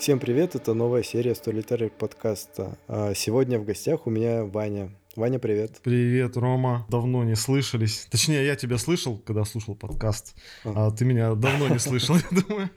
Всем привет, это новая серия Storyteller подкаста. А сегодня в гостях у меня Ваня. Ваня, привет. Привет, Рома. Давно не слышались. Точнее, я тебя слышал, когда слушал подкаст, а, а ты меня давно не слышал, я думаю.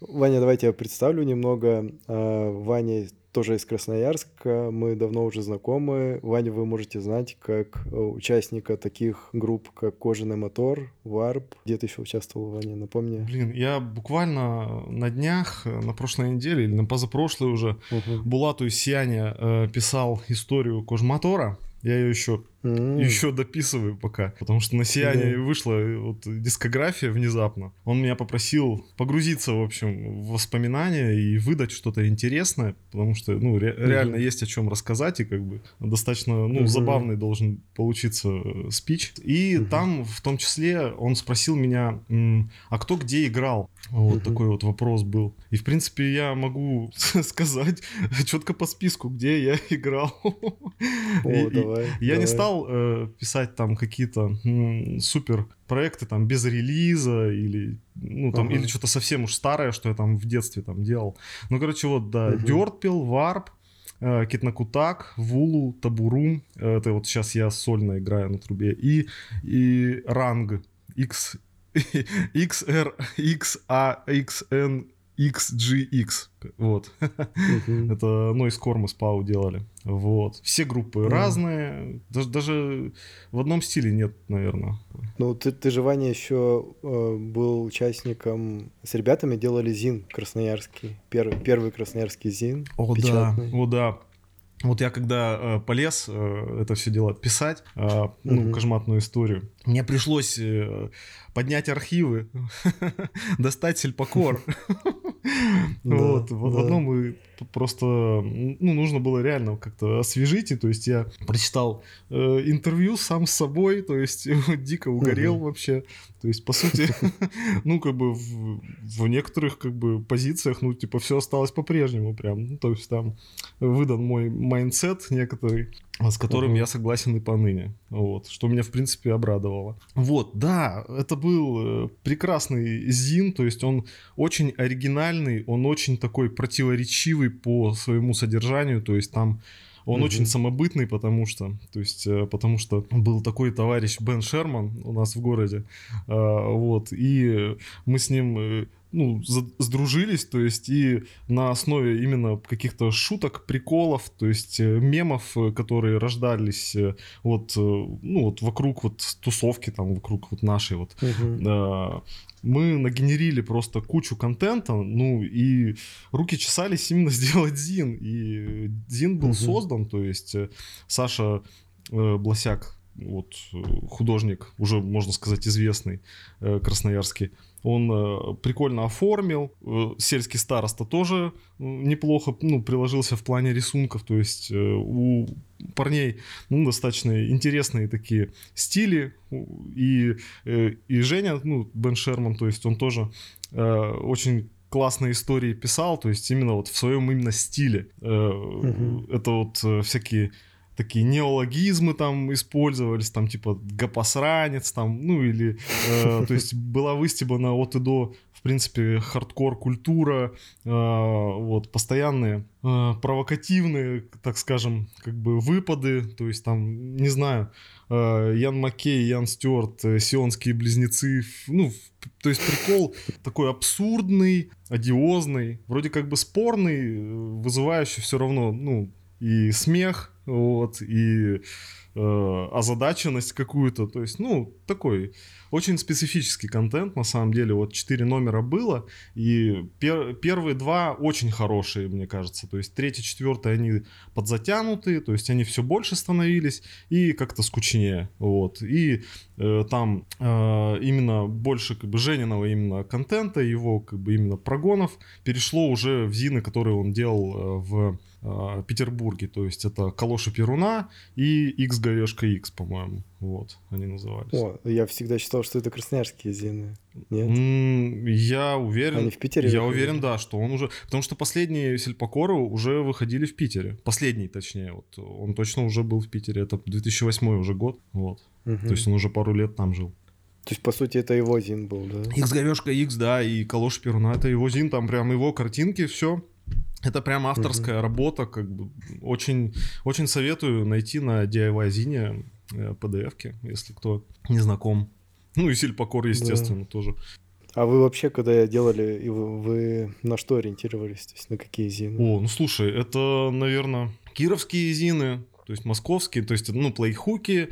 Ваня, давайте я представлю немного. А, Ваня тоже из Красноярска. Мы давно уже знакомы. Ваню вы можете знать как э, участника таких групп, как «Кожаный мотор», «Варп». Где ты еще участвовал, Ваня, напомни? Блин, я буквально на днях, на прошлой неделе или на позапрошлой уже, угу. Булату из Сияния э, писал историю «Кожмотора». Я ее еще Mm. Еще дописываю пока, потому что на Сияние mm. вышла вот дискография внезапно. Он меня попросил погрузиться, в общем, в воспоминания и выдать что-то интересное, потому что, ну, ре- mm-hmm. реально есть о чем рассказать, и как бы достаточно, ну, mm-hmm. забавный должен получиться э, спич. И mm-hmm. там, в том числе, он спросил меня, а кто где играл? Вот mm-hmm. такой вот вопрос был. И, в принципе, я могу сказать четко по списку, где я играл. О, давай. Я не стал э, писать там какие-то м, супер проекты там без релиза или ну там ага. или что-то совсем уж старое, что я там в детстве там делал. Ну короче вот да, угу. Дёртпил, Варп, э, Китнакутак, Вулу, Табурум, это вот сейчас я сольно играю на трубе. И и Ранг. X XR XA XN XGX. Вот. Uh-huh. Это Noise Corm с Pau делали. Вот. Все группы uh-huh. разные. Даже, даже в одном стиле нет, наверное. Ну, ты, ты же, Ваня, еще э, был участником... С ребятами делали ЗИН красноярский. Первый, первый красноярский ЗИН. О, печатный. да. О, да. Вот я когда э, полез э, это все дело писать, э, ну, uh-huh. кошматную историю, мне пришлось э, поднять архивы, достать сельпокор. Вот, в одном и просто, ну, нужно было реально как-то освежить, и то есть я прочитал э, интервью сам с собой, то есть дико угорел вообще, то есть, по сути, ну, как бы в, некоторых, как бы, позициях, ну, типа, все осталось по-прежнему прям, ну, то есть там выдан мой mindset некоторый, с которым uh-huh. я согласен и поныне. Вот, что меня, в принципе, обрадовало. Вот, да, это был э, прекрасный зин, то есть он очень оригинальный, он очень такой противоречивый по своему содержанию, то есть там он мм очень самобытный, потому что, то есть, э, потому что был такой товарищ Бен Шерман у нас в городе, а, вот, и мы с ним э, ну, сдружились, то есть и на основе именно каких-то шуток, приколов, то есть э, мемов, э, которые рождались э, вот, ну, вот вокруг вот тусовки, там, вокруг вот нашей вот, угу. мы нагенерили просто кучу контента, ну, и руки чесались именно сделать Зин, и Зин был угу. создан, то есть Саша Бласяк, вот художник, уже, можно сказать, известный, красноярский, он э, прикольно оформил. Э, сельский староста тоже э, неплохо ну, приложился в плане рисунков. То есть э, у парней ну, достаточно интересные такие стили. И, э, и Женя, ну, Бен Шерман, то есть он тоже э, очень классные истории писал, то есть именно вот в своем именно стиле. Э, угу. Это вот э, всякие такие неологизмы там использовались, там типа гопосранец, там, ну или, э, то есть была выстебана от и до, в принципе, хардкор-культура, э, вот, постоянные э, провокативные, так скажем, как бы выпады, то есть там, не знаю, э, Ян Маккей, Ян Стюарт, э, Сионские близнецы, ну, то есть прикол такой абсурдный, одиозный, вроде как бы спорный, э, вызывающий все равно, ну, и смех, вот, и э, озадаченность какую-то, то есть, ну, такой очень специфический контент, на самом деле, вот четыре номера было, и пер, первые два очень хорошие, мне кажется, то есть третий, четвертый, они подзатянутые, то есть они все больше становились, и как-то скучнее, вот, и э, там э, именно больше, как бы, Жениного именно контента, его, как бы, именно прогонов перешло уже в Зины, которые он делал э, в э, Петербурге. То есть это Калоши Перуна и X Говешка X, по-моему. Вот, они назывались. О, я всегда считал, что это красноярские зины. Нет? Mm, я уверен. Они в Питере? Я выходили? уверен, да, что он уже... Потому что последние Сельпокоры уже выходили в Питере. Последний, точнее. Вот, он точно уже был в Питере. Это 2008 уже год. Вот. Угу. То есть он уже пару лет там жил. То есть, по сути, это его Зин был, да? X говешка X, да, и Калош Перуна, это его Зин, там прям его картинки, все. Это прям авторская угу. работа, как бы очень, очень советую найти на DIY Зине PDF-ки, если кто не знаком. Ну и Сильпокор, естественно, да. тоже. А вы вообще, когда делали, и вы, вы на что ориентировались? То есть на какие зины? О, ну слушай, это, наверное, кировские зины, то есть московские, то есть, ну, плейхуки,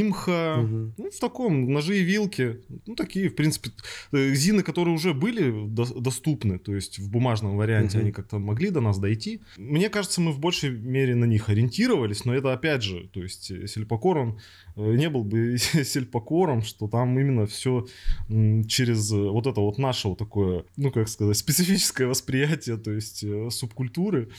имха, угу. ну, в таком, ножи и вилки, ну, такие, в принципе, э, зины, которые уже были до- доступны, то есть в бумажном варианте угу. они как-то могли до нас дойти. Мне кажется, мы в большей мере на них ориентировались, но это опять же, то есть э, сельпокор, он э, не был бы сельпокором, что там именно все через вот это вот наше вот такое, ну, как сказать, специфическое восприятие, то есть субкультуры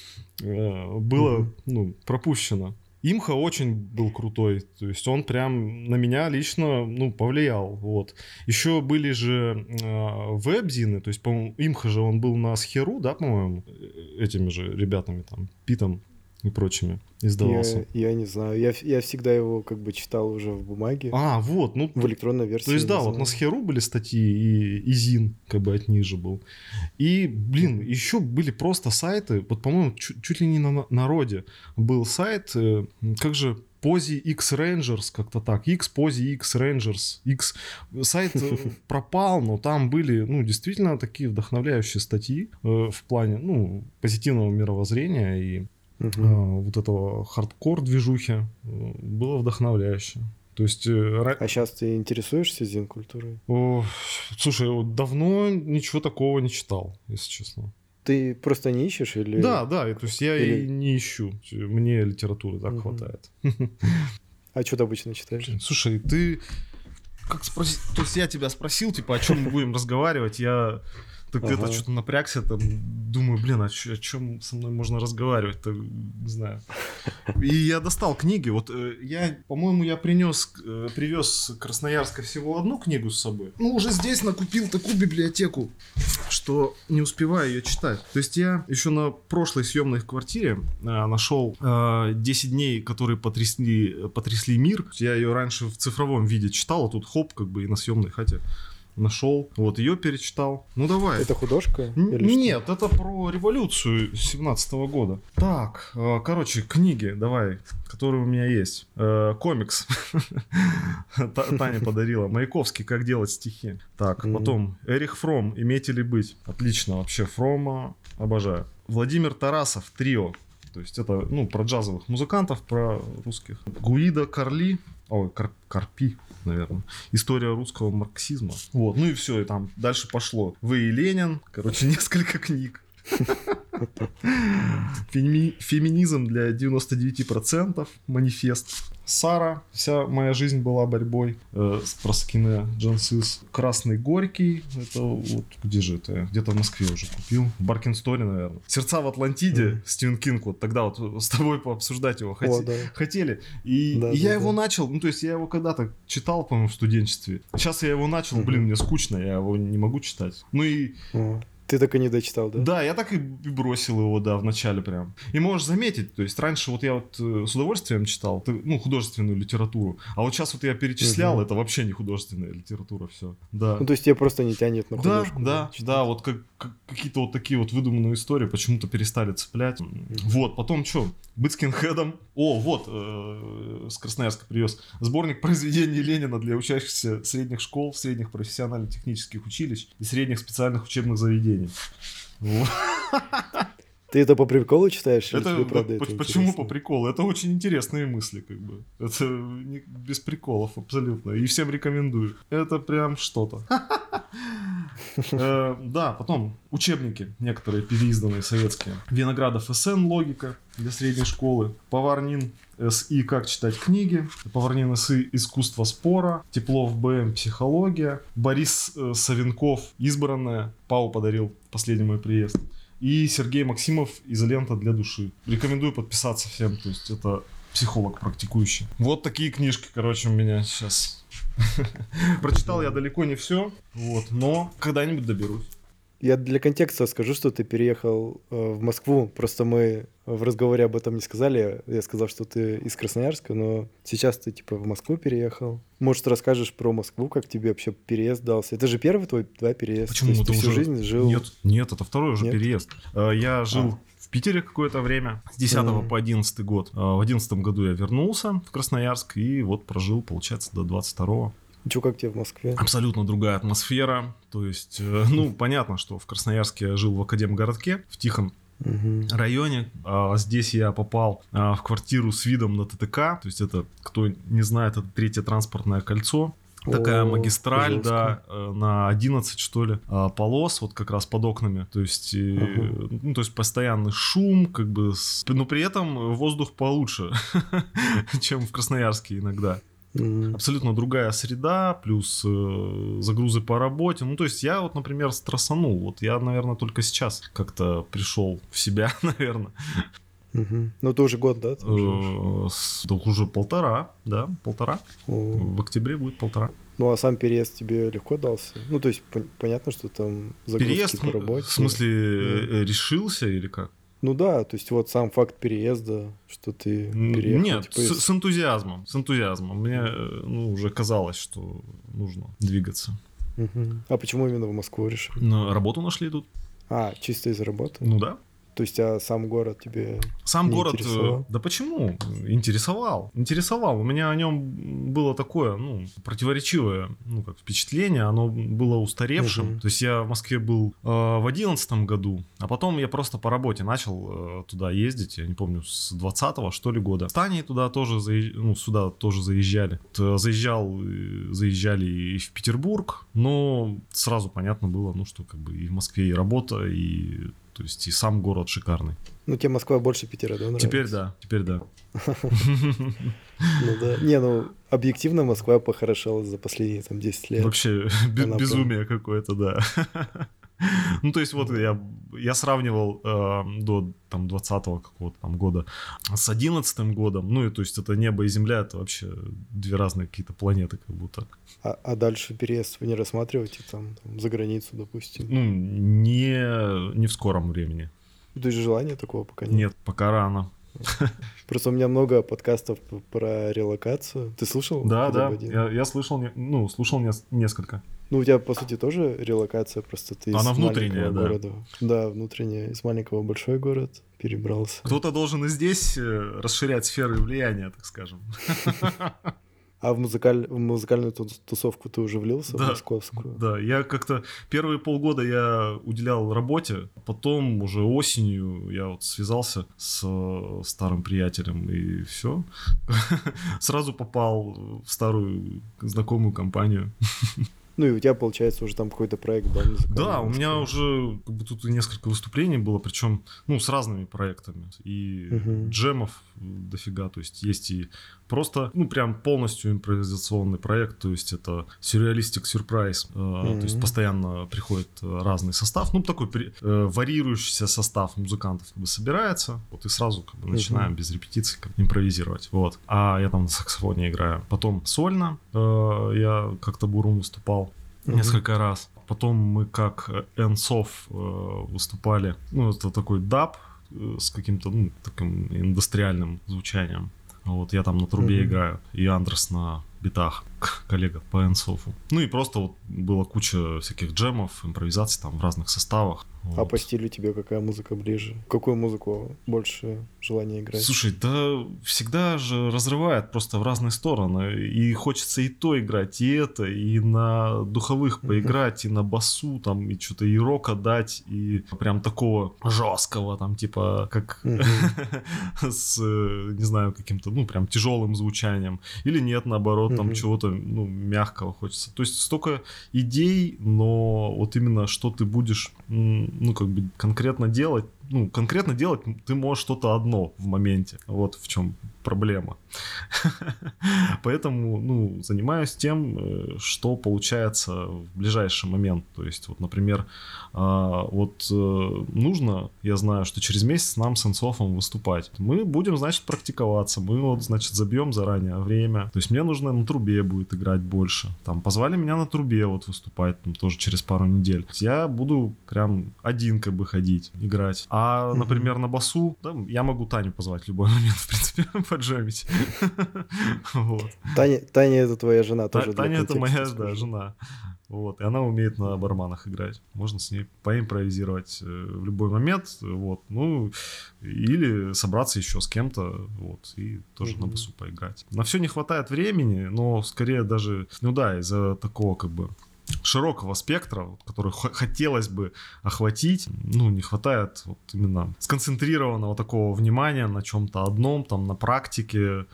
было, угу. ну, пропущено. Имха очень был крутой, то есть он прям на меня лично, ну, повлиял, вот. Еще были же э, веб-зины, то есть, по-моему, Имха же он был на Схеру, да, по-моему, э, этими же ребятами там, Питом и прочими издавался. Я, я не знаю, я, я всегда его как бы читал уже в бумаге. А, вот, ну... В электронной версии. То есть, да, вот на Схеру были статьи, и, и Зин как бы от ниже был. И, блин, еще были просто сайты, вот, по-моему, чуть, чуть ли не на народе был сайт, э, как же Пози X Rangers, как-то так. X Пози X Rangers. X сайт э, пропал, но там были, ну, действительно такие вдохновляющие статьи э, в плане, ну, позитивного мировоззрения и угу. вот этого хардкор-движухи э, было вдохновляюще. То есть... Э, а сейчас ты интересуешься зин-культурой? слушай, давно ничего такого не читал, если честно. Ты просто не ищешь или... Да, да, то есть я или... и не ищу. Мне литературы так угу. хватает. А что ты обычно читаешь? Слушай, ты... Как спросить? То есть я тебя спросил, типа, о чем мы будем разговаривать, я так ага. это что-то напрягся, там, думаю, блин, а о чем со мной можно разговаривать? -то? Не знаю. И я достал книги. Вот э, я, по-моему, я принес, э, привез с Красноярска всего одну книгу с собой. Ну, уже здесь накупил такую библиотеку, что не успеваю ее читать. То есть я еще на прошлой съемной квартире э, нашел э, 10 дней, которые потрясли, потрясли мир. Я ее раньше в цифровом виде читал, а тут хоп, как бы и на съемной хате нашел, вот ее перечитал. Ну давай. Это художка? Нет, это про революцию 17 -го года. Так, э, короче, книги, давай, которые у меня есть. Э, комикс. Таня подарила. Маяковский, как делать стихи. Так, потом Эрих Фром, имейте ли быть. Отлично, вообще Фрома обожаю. Владимир Тарасов, трио. То есть это, ну, про джазовых музыкантов, про русских. Гуида Карли, ой, Кар, Карпи, наверное. История русского марксизма. Вот, ну и все, и там дальше пошло. Вы и Ленин, короче, несколько книг. Феми... Феминизм для 99%, манифест. Сара, вся моя жизнь была борьбой э, с проскине Джансис. Красный Горький, это вот где же это? Где-то в Москве уже купил. В Баркин Стори, наверное. Сердца в Атлантиде, mm. Стивен Кинг, вот тогда вот с тобой пообсуждать его хот... О, да. хотели. И, да, и да, я да. его начал, ну то есть я его когда-то читал, по-моему, в студенчестве. Сейчас я его начал, mm-hmm. блин, мне скучно, я его не могу читать. Ну и... Mm. Ты так и не дочитал, да? Да, я так и бросил его, да, в начале прям. И можешь заметить, то есть раньше вот я вот э, с удовольствием читал, ну, художественную литературу, а вот сейчас вот я перечислял, угу. это вообще не художественная литература, все. Да. Ну, то есть тебе просто не тянет на художку. Да, да, да, вот как, как какие-то вот такие вот выдуманные истории почему-то перестали цеплять. Вот, потом что? Быть скинхедом. О, вот, э, с Красноярска привез. Сборник произведений Ленина для учащихся средних школ, средних профессионально-технических училищ и средних специальных учебных заведений. Ты это по приколу читаешь? Это, тебе, правда, это почему интересно? по приколу? Это очень интересные мысли, как бы. Это не, без приколов абсолютно. И всем рекомендую. Это прям что-то. Э, да, потом учебники некоторые переизданные советские. Виноградов СН логика для средней школы. Поварнин СИ «Как читать книги», Поварнин СИ «Искусство спора», Теплов БМ «Психология», Борис э, Савенков «Избранная», Пау подарил последний мой приезд. И Сергей Максимов «Изолента для души». Рекомендую подписаться всем, то есть это психолог практикующий. Вот такие книжки, короче, у меня сейчас. Прочитал я далеко не все, вот, но когда-нибудь доберусь. Я для контекста скажу, что ты переехал э, в Москву. Просто мы в разговоре об этом не сказали. Я сказал, что ты из Красноярска, но сейчас ты типа в Москву переехал. Может, расскажешь про Москву, как тебе вообще переезд дался? Это же первый твой да, переезд? Почему? То есть ты всю уже... жизнь жил... Нет, нет, это второй уже Нет? переезд. Э, Я жил А. Питере какое-то время, с 10 Мгм. по 11 год. Э, В 11 году я вернулся в Красноярск и вот прожил, получается, до 22 Чё, как тебе в Москве? Абсолютно другая атмосфера. То есть, э, ну, понятно, что в Красноярске я жил в Академгородке, в тихом Мгм. районе. А здесь я попал а, в квартиру с видом на ТТК. То есть это, кто не знает, это третье транспортное кольцо. Такая магистраль, жестко. да, э, на 11, что ли, а, полос, вот как раз под окнами. То есть, Ага. ну, то есть постоянный шум, как бы, с- но при этом воздух получше, чем в Красноярске иногда. Мгм. Абсолютно другая среда, плюс э, загрузы по работе. Ну, то есть я вот, например, стрессанул. Вот я, наверное, только сейчас как-то пришел в себя, наверное. Мгм. Ну, ты уже год, да? Э, с- да уже полтора, да, полтора. О. В октябре будет полтора. Ну, а сам переезд тебе легко дался? Ну, то есть, пон- понятно, что там загрузки Переезд, по работе. в смысле, э, решился или как? Ну да, то есть вот сам факт переезда, что ты переехал. Нет, типа, с, из- с энтузиазмом, с энтузиазмом. Мне э, ну, уже казалось, что нужно двигаться. Мгм. А почему именно в Москву решил? Но работу нашли тут. А, чисто из работы? Ну да. То есть, а сам город тебе... Сам Не город, э, интересовал? да почему? Интересовал. Интересовал. У меня о нем было такое, ну, противоречивое, ну, как впечатление. Оно было устаревшим. Мгм. То есть я в Москве был э, в одиннадцатом году, а потом я просто по работе начал э, туда ездить. Я не помню, с 20-го, что ли, года. С Таней туда тоже, заезж- ну, сюда тоже заезжали. Вот, заезжал, э, заезжали и в Петербург, но сразу понятно было, ну, что как бы и в Москве и работа, и то есть и сам город шикарный. Ну, тебе Москва больше Питера, да, нравится? Теперь да, теперь да. Ну да. Не, ну, объективно Москва похорошела за последние там 10 лет. Вообще безумие какое-то, да. Ну, то есть вот я, я сравнивал э, до там 20-го какого-то там года с 11 годом. Ну, и то есть это небо и земля, это вообще две разные какие-то планеты как будто. А, а дальше переезд вы не рассматриваете там, там, за границу, допустим? Ну, не, не в скором времени. То есть желания такого пока нет? Нет, пока рано. Просто у меня много подкастов про релокацию. Ты слушал? Да, да, я, я слышал, ну, слушал нес- несколько. Ну, у тебя, по сути, тоже релокация, просто ты Она из внутренняя, маленького да. города. Да, внутренняя. Из маленького в большой город перебрался. Кто-то должен и здесь э, расширять сферы влияния, так скажем. А в, музыкаль... в музыкальную ту- тусовку ты уже влился, Да. в московскую? Да, я как-то первые полгода я уделял работе, потом уже осенью я вот связался с э, старым приятелем и все. Сразу попал в старую знакомую компанию. Ну, и у тебя, получается, уже там какой-то проект, да? Да, у меня уже как бы тут несколько выступлений было, причем, ну, с разными проектами. И Мгм. джемов дофига, то есть есть и просто, ну, прям полностью импровизационный проект, то есть это сюрреалистик сюрприз, э, то есть постоянно приходит э, разный состав, ну, такой при- э, варирующийся состав музыкантов как бы собирается, вот и сразу как бы начинаем без репетиций как импровизировать, вот. А я там на саксофоне играю. Потом сольно э, я как-то буром выступал. Несколько раз. Потом мы как Энсов выступали, ну, это такой даб э, с каким-то, ну, таким индустриальным звучанием. Вот я там на трубе Мгм. играю, и Андрес на битах, коллега по Энсофу. Ну и просто вот была куча всяких джемов, импровизаций там в разных составах. А Вот. по стилю тебе какая музыка ближе? Какую музыку больше желание играть? Слушай, да всегда же разрывает просто в разные стороны. И хочется и то играть, и это, и на духовых поиграть, и на басу, там, и что-то и рока дать, и прям такого жесткого, там, типа, как с, не знаю, каким-то, ну, прям тяжелым звучанием. Или нет, наоборот, там чего-то, ну, мягкого хочется. То есть столько идей, но вот именно что ты будешь, ну, как бы конкретно делать, ну, конкретно делать ты можешь что-то одно в моменте. Вот в чем проблема. Поэтому, ну, занимаюсь тем, э, что получается в ближайший момент. То есть, вот, например, а, вот э, нужно, я знаю, что через месяц нам с Инсофом выступать. Мы будем, значит, практиковаться. Мы вот, значит, забьем заранее время. То есть мне нужно на трубе будет играть больше. Там позвали меня на трубе вот выступать, там, тоже через пару недель. Я буду прям один как бы ходить, играть. А, например, на басу, да, я могу Таню позвать в любой момент, в принципе, поджемить. Вот. Таня, Таня это твоя жена тоже. Таня это моя, да, жена. Вот, и она умеет на барманах играть. Можно с ней поимпровизировать э, в любой момент, вот, ну, или собраться еще с кем-то, вот, и тоже mm-hmm. на басу поиграть. На все не хватает времени, но скорее даже, ну да, из-за такого как бы широкого спектра, который хотелось бы охватить, ну, не хватает вот именно сконцентрированного такого внимания на чем-то одном, там, на практике,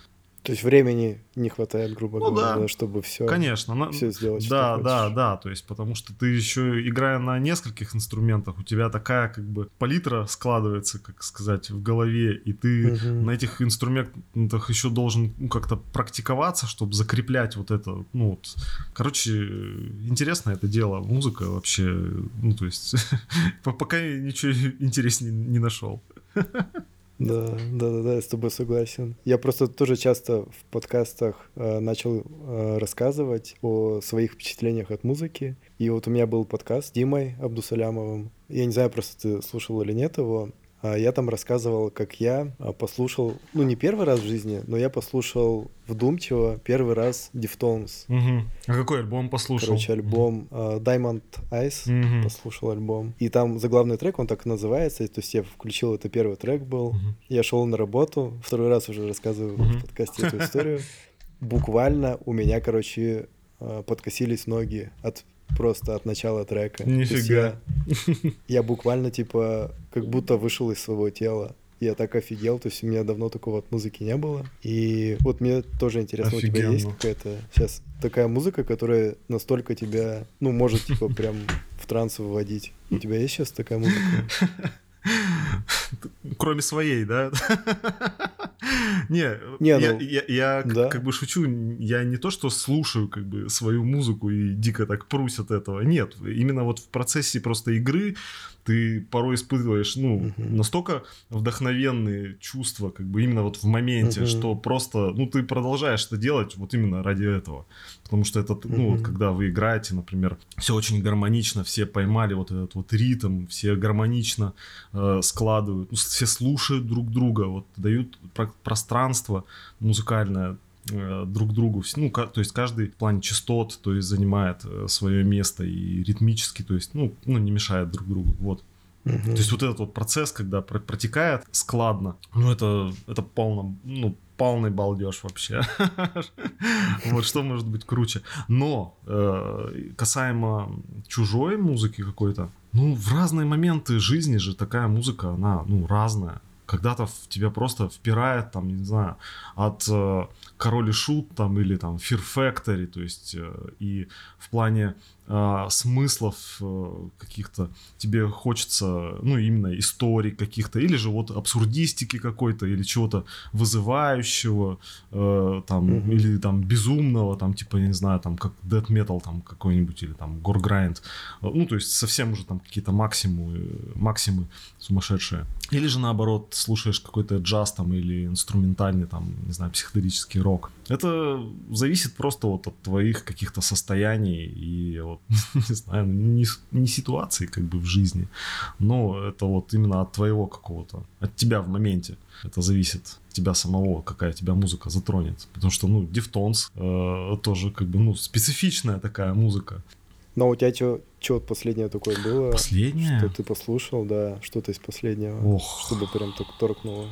то есть времени не хватает, грубо ну, говоря, да. чтобы все, Конечно, все сделать. Да, да, хочешь. да. То есть, потому что ты еще играя на нескольких инструментах, у тебя такая как бы палитра складывается, как сказать, в голове, и ты угу. на этих инструментах еще должен ну, как-то практиковаться, чтобы закреплять вот это. Ну, вот. короче, интересно это дело. Музыка вообще, ну, то есть, пока я ничего интереснее не нашел. Да, да, да, да, я с тобой согласен. Я просто тоже часто в подкастах э, начал э, рассказывать о своих впечатлениях от музыки. И вот у меня был подкаст с Димой Абдусалямовым. Я не знаю, просто ты слушал или нет его. А я там рассказывал, как я а, послушал, ну не первый раз в жизни, но я послушал вдумчиво первый раз Deftones. Угу. А какой альбом послушал? Короче, альбом uh, Diamond Eyes угу. послушал альбом. И там заглавный трек, он так и называется, то есть я включил, это первый трек был. Угу. Я шел на работу, второй раз уже рассказываю угу. в подкасте эту историю. Буквально у меня, короче, подкосились ноги от просто от начала трека. Нифига. Я, я буквально, типа, как будто вышел из своего тела. Я так офигел, то есть у меня давно такого от музыки не было. И вот мне тоже интересно, Офигенно. у тебя есть какая-то сейчас такая музыка, которая настолько тебя, ну, может, типа, прям в транс выводить. У тебя есть сейчас такая музыка? Кроме своей, да? Не, не я, ну, я, я да. как бы шучу, я не то, что слушаю как бы свою музыку и дико так прусь от этого. Нет, именно вот в процессе просто игры ты порой испытываешь, ну, угу. настолько вдохновенные чувства, как бы именно вот в моменте, угу. что просто, ну, ты продолжаешь это делать вот именно ради этого. Потому что это, ну, угу. вот когда вы играете, например, все очень гармонично, все поймали вот этот вот ритм, все гармонично э, складывают, ну, все слушают друг друга, вот дают про- пространство музыкальное друг другу, ну, то есть каждый в плане частот, то есть занимает э, свое место и ритмически, то есть, ну, ну не мешает друг другу, вот. Угу. То есть вот этот вот процесс, когда протекает складно, ну, это, это полно, ну, полный балдеж вообще. вот что может быть круче. Но э, касаемо чужой музыки какой-то, ну, в разные моменты жизни же такая музыка, она, ну, разная когда-то в тебя просто впирает, там, не знаю, от э, Король и Шут, там, или там Fear Factory, то есть, э, и в плане э, смыслов э, каких-то тебе хочется, ну, именно историй каких-то, или же вот абсурдистики какой-то, или чего-то вызывающего, э, там, mm-hmm. или там безумного, там, типа, я не знаю, там, как Death Metal там какой-нибудь, или там Gore Grind, ну, то есть совсем уже там какие-то максимумы, максимы сумасшедшие. Или же наоборот, слушаешь какой-то джаз там или инструментальный там, не знаю, психоделический рок. Это зависит просто вот от твоих каких-то состояний и вот, не знаю, не, не ситуации как бы в жизни, но это вот именно от твоего какого-то, от тебя в моменте. Это зависит от тебя самого, какая тебя музыка затронет. Потому что, ну, Deftones э, тоже как бы, ну, специфичная такая музыка. Но у тебя что, что последнее такое было? Последнее? Что ты послушал, да, что-то из последнего. Ох. Чтобы прям так торкнуло.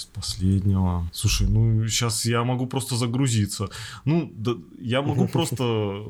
Из последнего. Слушай, ну сейчас я могу просто загрузиться. Ну, да, я могу просто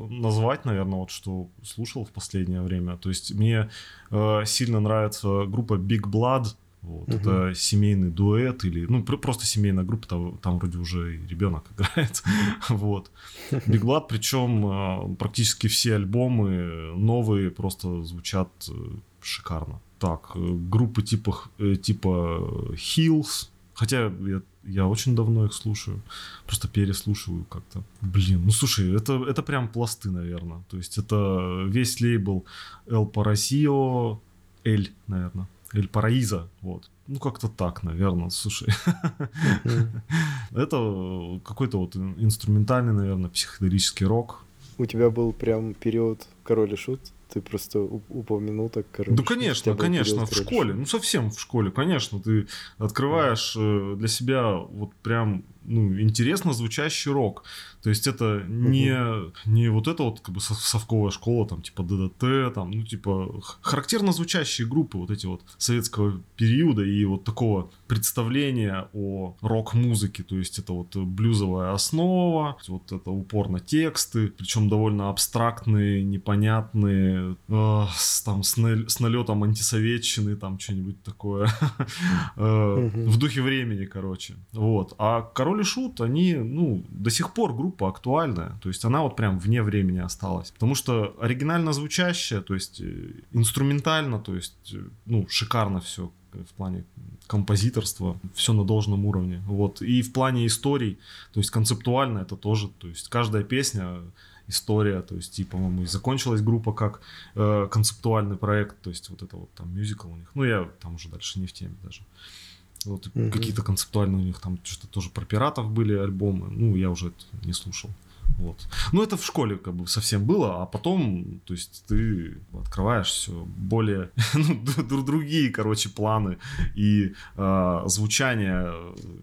назвать, наверное, вот что слушал в последнее время. То есть мне э, сильно нравится группа Big Blood. Вот, угу. Это семейный дуэт или ну просто семейная группа, там, там вроде уже и ребенок играет. вот. Big Blood, причем э, практически все альбомы новые просто звучат э, шикарно. Так, э, группы типа, типа Hills, Хотя я я очень давно их слушаю. Просто переслушиваю как-то. Блин, ну слушай, это, это прям пласты, наверное. То есть это весь лейбл El Parasio, Эль, наверное. Эль Параиза, вот. Ну, как-то так, наверное, слушай. Это какой-то вот инструментальный, наверное, психоделический рок. У тебя был прям период король и шут? Ты просто упомянул так, короче. Да, конечно, конечно, в школе. Ну, совсем в школе, конечно. Ты открываешь э, для себя вот прям ну, интересно звучащий рок. То есть это не, не вот это вот как бы совковая школа, там, типа ДДТ, там, ну, типа, характерно звучащие группы вот эти вот советского периода и вот такого представления о рок-музыке. То есть это вот блюзовая основа, вот это упор на тексты, причем довольно абстрактные, непонятные, э, с, там, с, на, с налетом антисоветчины, там, что-нибудь такое. Э, в духе времени, короче. Вот. А Король и Шут, они, ну, до сих пор группа актуальная, то есть она вот прям вне времени осталась. Потому что оригинально звучащая, то есть э, инструментально, то есть, э, ну, шикарно все в плане композиторства, все на должном уровне. Вот. И в плане историй, то есть концептуально это тоже, то есть каждая песня история, то есть, и, по-моему, и закончилась группа как э, концептуальный проект, то есть вот это вот там мюзикл у них. Ну, я там уже дальше не в теме даже. Вот угу. какие-то концептуальные у них там что-то тоже про пиратов были альбомы. Ну, я уже это не слушал. Вот. Ну, это в школе как бы совсем было, а потом, то есть, ты открываешь все более, ну, другие, короче, планы и э, звучание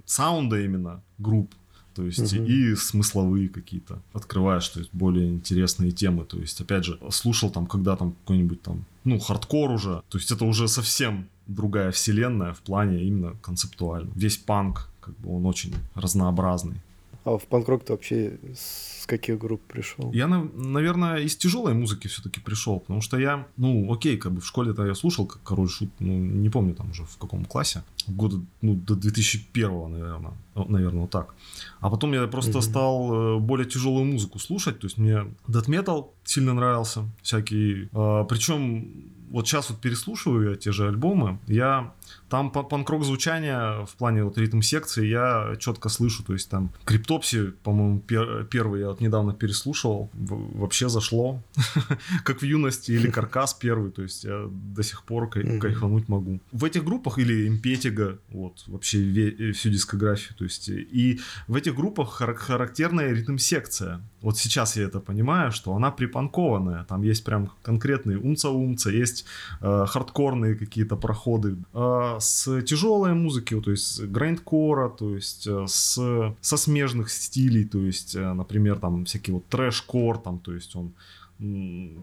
саунда именно групп, то есть угу. и смысловые какие-то открываешь, то есть более интересные темы, то есть опять же слушал там когда там какой-нибудь там ну хардкор уже, то есть это уже совсем другая вселенная в плане именно концептуально. Весь панк, как бы он очень разнообразный. А в панк-рок ты вообще с каких групп пришел? Я, наверное, из тяжелой музыки все-таки пришел, потому что я, ну, окей, как бы в школе-то я слушал, как Король Шут, ну, не помню там уже в каком классе, года, ну, до 2001, наверное, наверное, вот так. А потом я просто mm-hmm. стал э, более тяжелую музыку слушать, то есть мне Metal сильно нравился, всякий, а, причем вот сейчас вот переслушиваю те же альбомы, я там панк-рок звучание в плане вот ритм секции я четко слышу, то есть там Криптопси, по-моему, пер- первый я вот недавно переслушивал, вообще зашло, как в юности, или Каркас первый, то есть я до сих пор кай- кайфануть могу. В этих группах или Импетига, вот, вообще ве- всю дискографию, то есть и в этих группах хар- характерная ритм секция. Вот сейчас я это понимаю, что она припанкованная, там есть прям конкретные умца-умца, есть э, хардкорные какие-то проходы. Э, с тяжелой музыки, то есть грайндкора, то есть э, с, со смежных стилей, то есть, э, например, там всякие вот трэш-кор, там, то есть он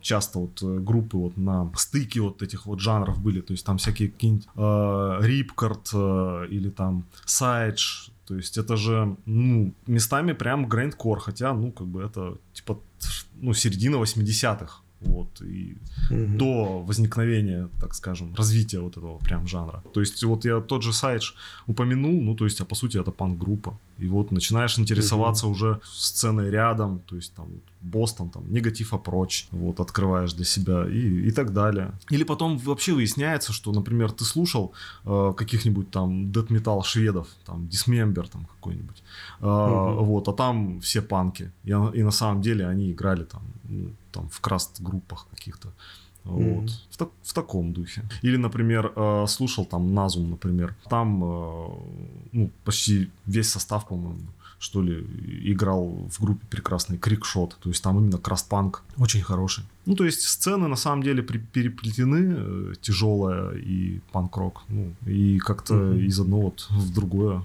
часто вот группы вот на стыке вот этих вот жанров были, то есть там всякие какие-нибудь э, Рипкард э, или там Сайдж, то есть это же, ну, местами прям грайндкор, хотя, ну, как бы это, типа, ну, середина 80-х, вот, и угу. до возникновения, так скажем, развития вот этого прям жанра. То есть вот я тот же Сайдж упомянул, ну, то есть, а по сути это панк-группа. И вот начинаешь интересоваться угу. уже сценой рядом, то есть там Бостон, там, негатив опроч, вот, открываешь для себя и, и так далее. Или потом вообще выясняется, что, например, ты слушал э, каких-нибудь там дэт метал шведов, там, Dismember там какой-нибудь, э, угу. вот, а там все панки, и, и на самом деле они играли там, ну, там в краст-группах каких-то. Вот. Mm-hmm. В, так, в таком духе. Или, например, э, слушал там Назум, например. Там э, ну, почти весь состав, по-моему, что ли, играл в группе прекрасный Крикшот. То есть там именно крастпанк очень хороший. Ну, то есть сцены на самом деле при, переплетены, э, тяжелая и панк-рок. Ну, и как-то mm-hmm. из одного вот в другое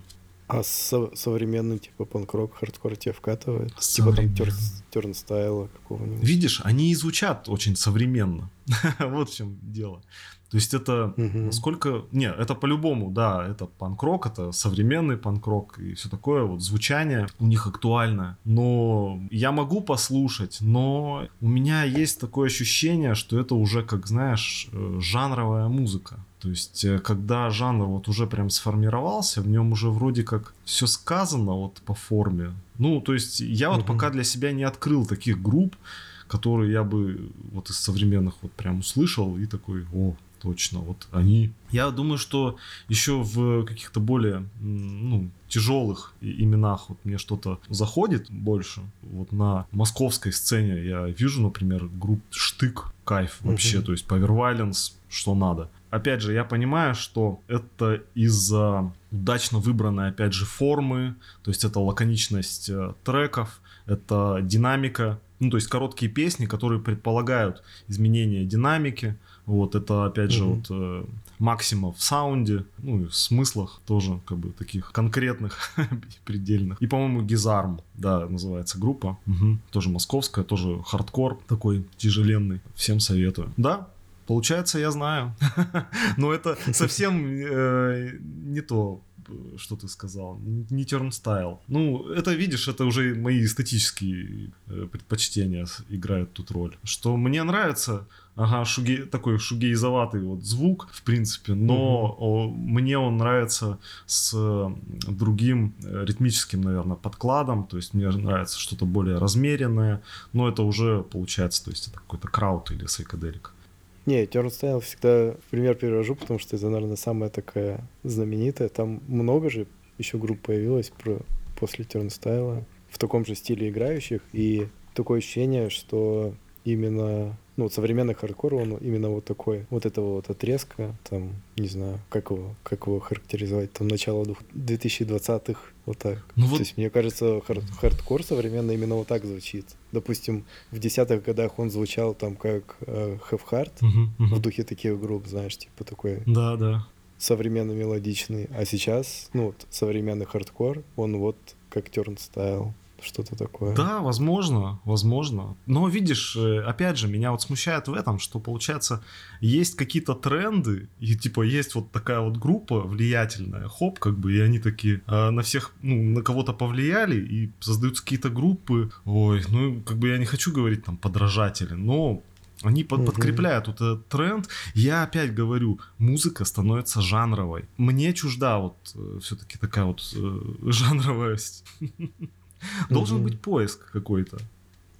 а со- современный, типа, панк-рок, хардкор тебе вкатывает? Типа там Tur- Turnstile а какого-нибудь? Видишь, они и звучат очень современно. вот в чем дело. То есть это угу. насколько... Не, это по-любому, да, это панк-рок, это современный панк-рок и все такое, вот звучание у них актуально. Но я могу послушать, но у меня есть такое ощущение, что это уже, как знаешь, э, жанровая музыка. То есть, э, когда жанр вот уже прям сформировался, в нем уже вроде как все сказано вот по форме. Ну, то есть, я вот угу. пока для себя не открыл таких групп, которые я бы вот из современных вот прям услышал и такой, о, точно. Вот они. Я думаю, что еще в каких-то более ну, тяжелых именах вот мне что-то заходит больше. Вот на московской сцене я вижу, например, группу Штык, кайф вообще, mm-hmm. то есть Power Violence, что надо. Опять же, я понимаю, что это из-за удачно выбранной, опять же, формы, то есть это лаконичность э, треков, это динамика, ну, то есть короткие песни, которые предполагают изменение динамики, вот, это, опять же, mm-hmm. вот э, максима в саунде, ну, и в смыслах тоже, как бы, таких конкретных, предельных. И, по-моему, Гизарм, да, называется группа, угу. тоже московская, тоже хардкор такой тяжеленный. Всем советую. Да, Получается, я знаю. Но это совсем э, не то, что ты сказал. Не тернстайл. Ну, это, видишь, это уже мои эстетические э, предпочтения играют тут роль. Что мне нравится, ага, шуге, такой шугейзоватый вот звук, в принципе, но угу. мне он нравится с другим э, ритмическим, наверное, подкладом, то есть мне нравится что-то более размеренное, но это уже получается, то есть это какой-то краут или сайкаделик. Не, Turnstile всегда в пример привожу, потому что это, наверное, самая такая знаменитая. Там много же еще групп появилось про, после Turnstile в таком же стиле играющих. И такое ощущение, что именно ну, вот современный хардкор, он именно вот такой, вот этого вот отрезка, там, не знаю, как его, как его характеризовать, там, начало 2020-х, вот так. Ну, вот... То есть, мне кажется, хард хардкор современный именно вот так звучит. Допустим, в десятых годах он звучал там как э, Have Heart, угу, угу. в духе таких групп, знаешь, типа такой... Да, да. Современно мелодичный. А сейчас, ну, вот, современный хардкор, он вот как Turnstile что-то такое. Да, возможно, возможно. Но видишь, э, опять же, меня вот смущает в этом, что получается, есть какие-то тренды, и типа есть вот такая вот группа влиятельная, хоп, как бы, и они такие э, на всех, ну, на кого-то повлияли, и создаются какие-то группы, ой, ну, как бы я не хочу говорить там подражатели, но они под, подкрепляют вот этот тренд. Я опять говорю, музыка становится жанровой. Мне чужда вот э, все-таки такая вот э, жанровость. Должен угу. быть поиск какой-то.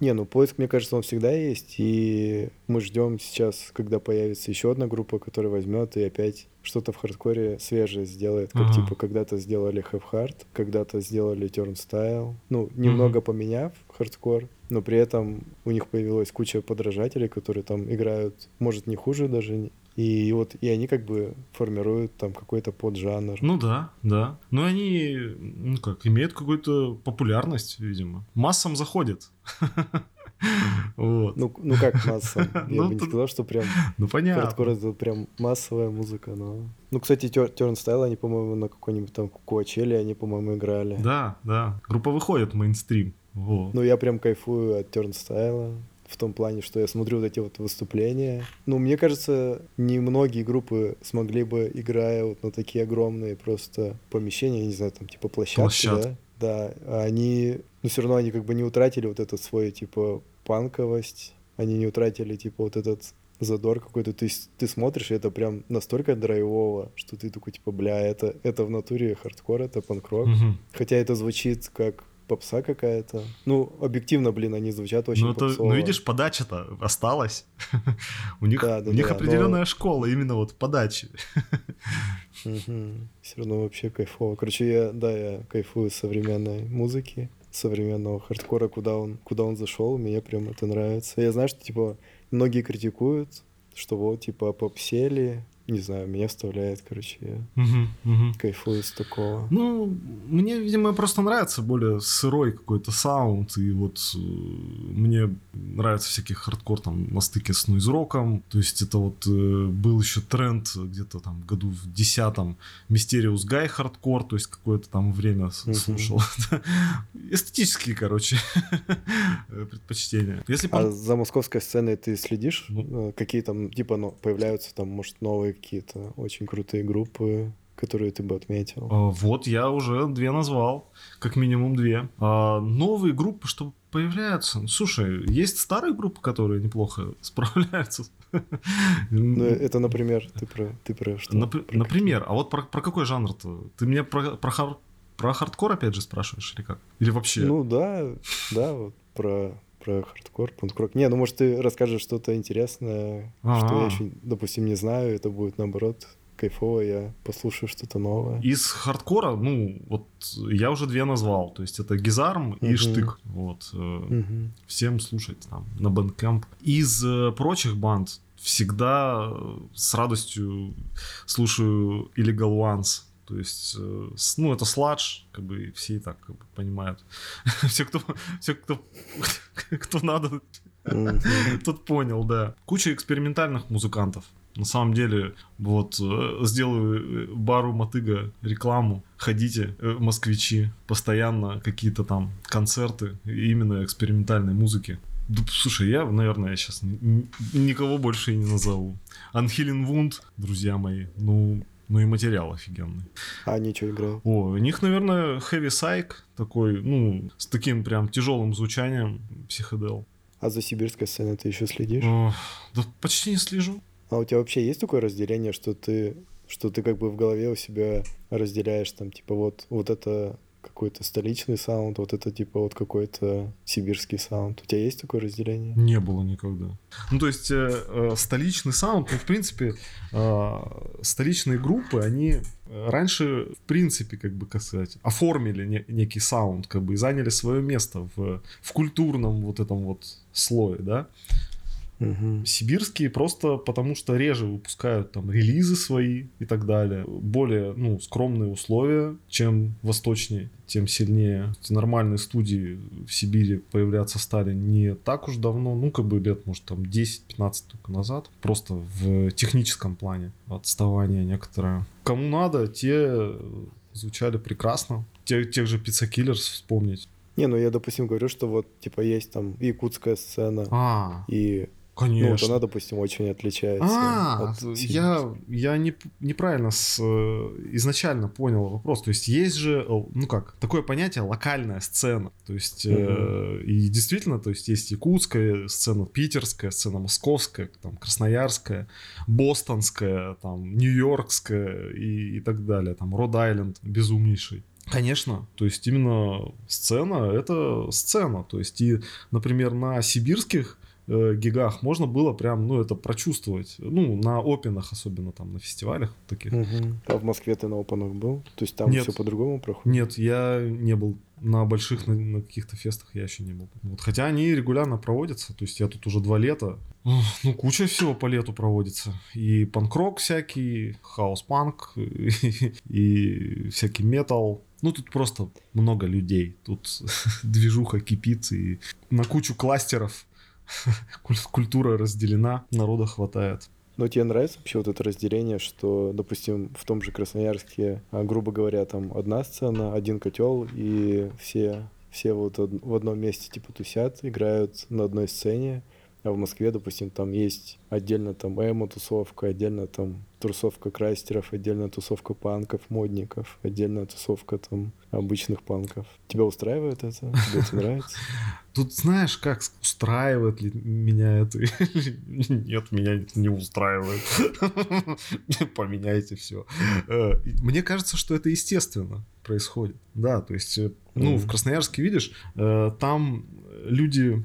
Не, ну поиск, мне кажется, он всегда есть, и мы ждем сейчас, когда появится еще одна группа, которая возьмет и опять что-то в хардкоре свежее сделает, как ага. типа когда-то сделали Have Heart, когда-то сделали Turnstile, ну, немного угу. поменяв хардкор, но при этом у них появилась куча подражателей, которые там играют, может, не хуже даже, и вот и они как бы формируют там какой-то поджанр. Ну да, да. Но они, ну как, имеют какую-то популярность, видимо. Массам заходит. Вот. Ну, ну как массам? Я ну, бы не сказал, что прям ну, понятно. хардкор это прям массовая музыка, но... Ну, кстати, Turnstyle, они, по-моему, на какой-нибудь там Куачеле, они, по-моему, играли. Да, да. Группа выходит в мейнстрим. Вот. Ну, я прям кайфую от Turnstyle в том плане, что я смотрю вот эти вот выступления. Ну, мне кажется, немногие группы смогли бы, играя вот на такие огромные просто помещения, не знаю, там типа площадки, Площадки. да, да, они, ну, все равно они как бы не утратили вот этот свой, типа, панковость, они не утратили, типа, вот этот задор какой-то, ты, ты смотришь, и это прям настолько драйвово, что ты такой, типа, бля, это, это в натуре хардкор, это панк-рок. Угу. Хотя это звучит как попса какая-то. Ну, объективно, блин, они звучат очень ну, попсово. ну, видишь, подача-то осталась. у них, да, да, у них да, определенная но... школа именно вот подачи. Все равно вообще кайфово. Короче, я, да, я кайфую современной музыки, современного хардкора, куда он, куда он зашел, мне прям это нравится. Я знаю, что, типа, многие критикуют, что вот, типа, попсели, не знаю, меня вставляет, короче, я угу, угу. кайфую с такого. Ну, мне, видимо, просто нравится более сырой какой-то саунд, и вот э, мне нравится всякий хардкор там на стыке с нойз-роком, то есть это вот э, был еще тренд где-то там году в десятом mysterious guy hardcore, то есть какое-то там время угу. слушал. Эстетические, короче, предпочтения. Если а за московской сценой ты следишь? Ну, Какие там, типа, ну, появляются там, может, новые какие-то очень крутые группы, которые ты бы отметил? А, вот я уже две назвал, как минимум две. А новые группы, что появляются. Слушай, есть старые группы, которые неплохо справляются. Ну, это, например, ты про, ты про что? Нап- про например, а вот про, про какой жанр-то? Ты меня про, про, хар- про хардкор опять же спрашиваешь или как? Или вообще? Ну да, да, вот про про хардкор, панк-рок. Не, ну может ты расскажешь что-то интересное, А-а-а. что я еще, допустим, не знаю, это будет наоборот кайфово, я послушаю что-то новое. Из хардкора, ну, вот я уже две назвал. То есть это Гизарм и Штык. Вот. Угу. Всем слушать там на Bandcamp. Из э, прочих банд всегда с радостью слушаю Illegal Ones. То есть, э, ну, это сладж, как бы все и так как бы, понимают. все, кто, все, кто, кто надо, тот понял, да. Куча экспериментальных музыкантов. На самом деле, вот, э, сделаю э, бару Мотыга рекламу. Ходите, москвичи, постоянно какие-то там концерты именно экспериментальной музыки. Да, слушай, я, наверное, сейчас никого больше и не назову. Анхилин Вунд, друзья мои, ну, ну и материал офигенный. А они что играют? О, у них, наверное, Heavy Psych такой, ну, с таким прям тяжелым звучанием, психодел. А за сибирской сценой ты еще следишь? О, да почти не слежу. А у тебя вообще есть такое разделение, что ты, что ты как бы в голове у себя разделяешь там, типа, вот, вот это какой-то столичный саунд, вот это типа вот какой-то сибирский саунд. У тебя есть такое разделение? Не было никогда. Ну, то есть э, э, столичный саунд, ну, в принципе, э, столичные группы, они раньше, в принципе, как бы сказать, оформили не, некий саунд, как бы, и заняли свое место в, в культурном вот этом вот слое, да. Угу. Сибирские просто потому что реже выпускают там релизы свои и так далее. Более ну, скромные условия, чем восточнее, тем сильнее. Нормальные студии в Сибири появляться стали не так уж давно, ну как бы лет, может там 10-15 только назад. Просто в техническом плане отставание некоторое. Кому надо, те звучали прекрасно. Тех, тех же Pizza Killers вспомнить. Не, ну я, допустим, говорю, что вот, типа, есть там якутская сцена, а. и Конечно. Ну, вот она, допустим, очень отличается. А, от я, я не, неправильно с, э, изначально понял вопрос. То есть есть же, э, ну как, такое понятие локальная сцена. То есть угу. э, и действительно, то есть есть якутская сцена, питерская сцена, московская, там, красноярская, бостонская, там, нью-йоркская и, и так далее. Там, Род-Айленд безумнейший. Конечно, то есть именно сцена это сцена. То есть и, например, на сибирских э, гигах можно было прям, ну, это прочувствовать. Ну, на опенах особенно, там, на фестивалях таких. Угу. А в Москве ты на опенах был? То есть там все по-другому проходит? Нет, я не был на больших, на, на каких-то фестах я еще не был. Вот, хотя они регулярно проводятся, то есть я тут уже два лета. Ну, куча всего по лету проводится. И панк-рок всякий, хаос-панк, и, и всякий метал. Ну, тут просто много людей. Тут движуха кипит, и на кучу кластеров культура разделена, народа хватает. Но тебе нравится вообще вот это разделение, что, допустим, в том же Красноярске, а, грубо говоря, там одна сцена, один котел, и все, все вот в одном месте типа тусят, играют на одной сцене, а в Москве, допустим, там есть отдельно там эмо-тусовка, отдельно там тусовка крастеров, отдельно тусовка панков, модников, отдельная тусовка там обычных панков. Тебя устраивает это? Тебе это нравится? Тут знаешь, как устраивает ли меня это? Нет, меня это не устраивает. Поменяйте все. Э, мне кажется, что это естественно происходит. Да, то есть, э, ну, в Красноярске, видишь, э, там люди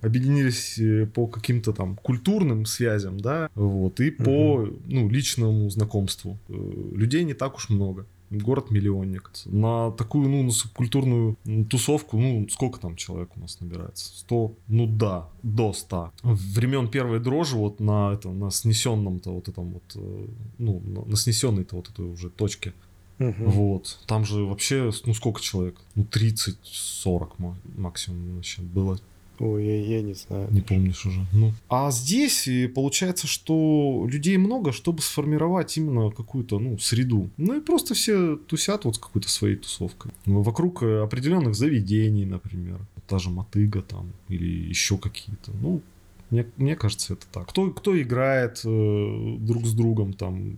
объединились э, по каким-то там культурным связям, да, вот, и по, угу. ну, личному знакомству. Э, людей не так уж много. Город-миллионник. На такую, ну, на субкультурную тусовку, ну, сколько там человек у нас набирается? 100? Ну да, до 100. Времен первой дрожи вот на, это, на снесенном-то вот этом вот, э, ну, на снесенной-то вот этой уже точке Угу. Вот. Там же вообще, ну сколько человек? Ну 30-40 максимум вообще было. Ой, я, я не знаю. Не помнишь уже. Ну. А здесь получается, что людей много, чтобы сформировать именно какую-то, ну, среду. Ну и просто все тусят вот с какой-то своей тусовкой. Вокруг э, определенных заведений, например. Та же мотыга там или еще какие-то. Ну, мне, мне кажется, это так. Кто, кто играет э, друг с другом там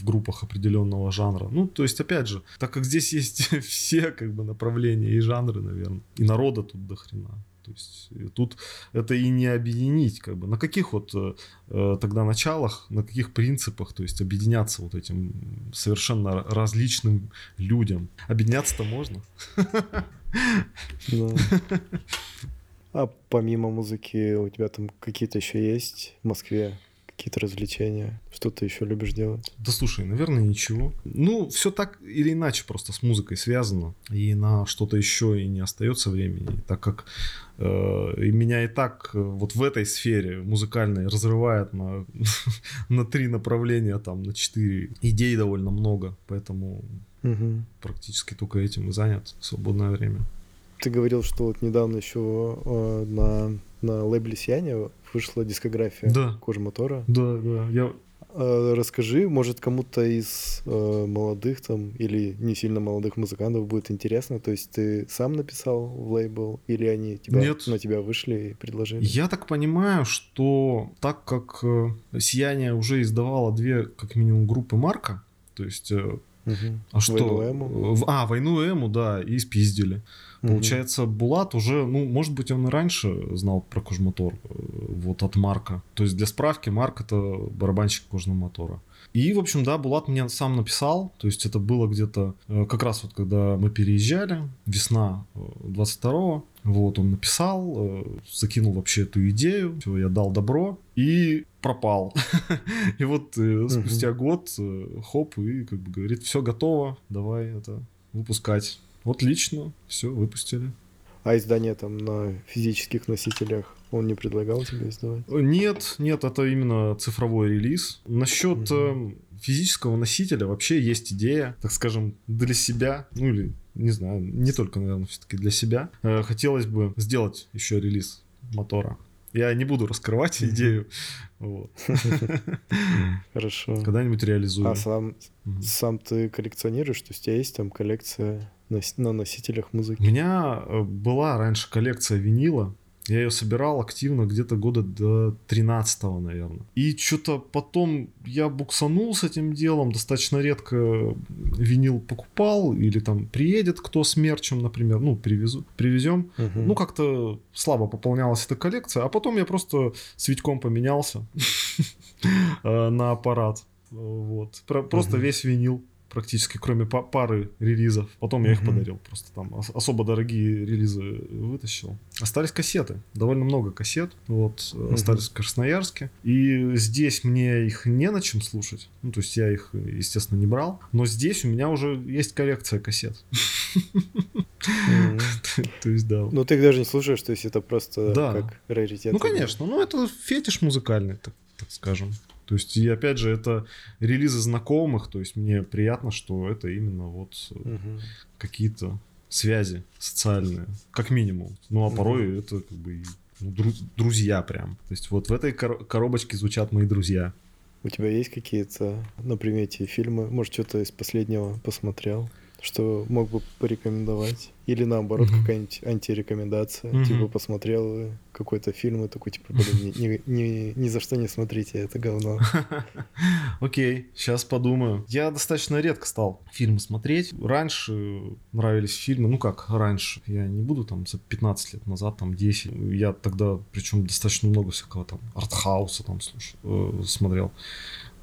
в группах определенного жанра. Ну, то есть, опять же, так как здесь есть все как бы направления и жанры, наверное, и народа тут до хрена. То есть тут это и не объединить, как бы. На каких вот э, э, тогда началах, на каких принципах, то есть объединяться вот этим совершенно различным людям. Объединяться-то можно. А помимо музыки у тебя там какие-то еще есть в Москве? Какие-то развлечения? Что ты еще любишь делать? Да слушай, наверное, ничего. Ну, все так или иначе просто с музыкой связано. И на что-то еще и не остается времени, так как и меня и так э, вот в этой сфере музыкальной разрывает на, на три направления, там, на четыре. Идей довольно много, поэтому Угу. практически только этим и занят в свободное время. Ты говорил, что вот недавно еще э, на, на лейбле Сияние вышла дискография Да. Кожи Мотора. Да, да, я Э, Расскажи, может, кому-то из э, молодых там или не сильно молодых музыкантов будет интересно. То есть ты сам написал в лейбл или они тебя, Нет. на тебя вышли и предложили? Я так понимаю, что так как э, Сияние уже издавало две, как минимум, группы Марка, то есть, э, Мгм. а что? Войну Эму? А, войну Эму, да, и спиздили. Мгм. Получается, Булат уже, ну, может быть, он и раньше знал про Кожмотор, э, вот от Марка. То есть, для справки, Марк это барабанщик Кожного мотора. И, в общем, да, Булат мне сам написал, то есть это было где-то э, как раз вот когда мы переезжали, весна э, 22-го, вот он написал, э, закинул вообще эту идею, всё, я дал добро и пропал. И вот э, спустя год, э, хоп, и как бы говорит, все готово, давай это выпускать. Отлично, все, выпустили. А издание там на физических носителях он не предлагал тебе издавать? Э, Нет, нет, это именно цифровой релиз. Насчет Мгм. э, физического носителя вообще есть идея, так скажем, для себя, ну или, не знаю, не только, наверное, все-таки для себя. Э, Хотелось бы сделать еще релиз мотора. Я не буду раскрывать идею. Хорошо. Когда-нибудь реализую. А сам, сам ты коллекционируешь? То есть у тебя есть там коллекция на носителях У музыки? меня э, была раньше коллекция винила. Я ее собирал активно где-то года до 13 наверное. И что-то потом я буксанул с этим делом. Достаточно редко винил покупал. Или там приедет кто с мерчем, например. Ну, привезу, привезем. Мгм. Ну, как-то слабо пополнялась эта коллекция. А потом я просто с Витьком поменялся э, на аппарат. Вот. Про- Просто весь винил практически, кроме па- пары релизов. Потом я их подарил. Просто там ос- особо дорогие релизы вытащил. Остались кассеты. Довольно много кассет. Вот. Мгм. Остались в Красноярске. И здесь мне их не на чем слушать. Ну, то есть я их, естественно, не брал. Но здесь у меня уже есть коллекция кассет. То есть, да. Ну ты их даже не слушаешь, то есть это просто как раритет. Ну, конечно, ну это фетиш музыкальный, так скажем. То есть, и опять же, это релизы знакомых, то есть мне приятно, что это именно вот Мгм. какие-то связи социальные, как минимум. Ну, а порой это как бы ну, дру- друзья прям. То есть вот в этой кор- коробочке звучат мои друзья. У тебя есть какие-то на примете фильмы? Может, что-то из последнего посмотрел, что мог бы порекомендовать? Или наоборот, Мгм. какая-нибудь антирекомендация? Мгм. Типа посмотрел какой-то фильм и такой, типа, блин, ни, ни- ни- ни за что не смотрите, это говно. Окей, сейчас подумаю. Я достаточно редко стал фильмы смотреть. Раньше нравились фильмы, ну как раньше, я не буду там за 15 лет назад, там 10. Я тогда, причем достаточно много всякого там артхауса там слушал, э, смотрел,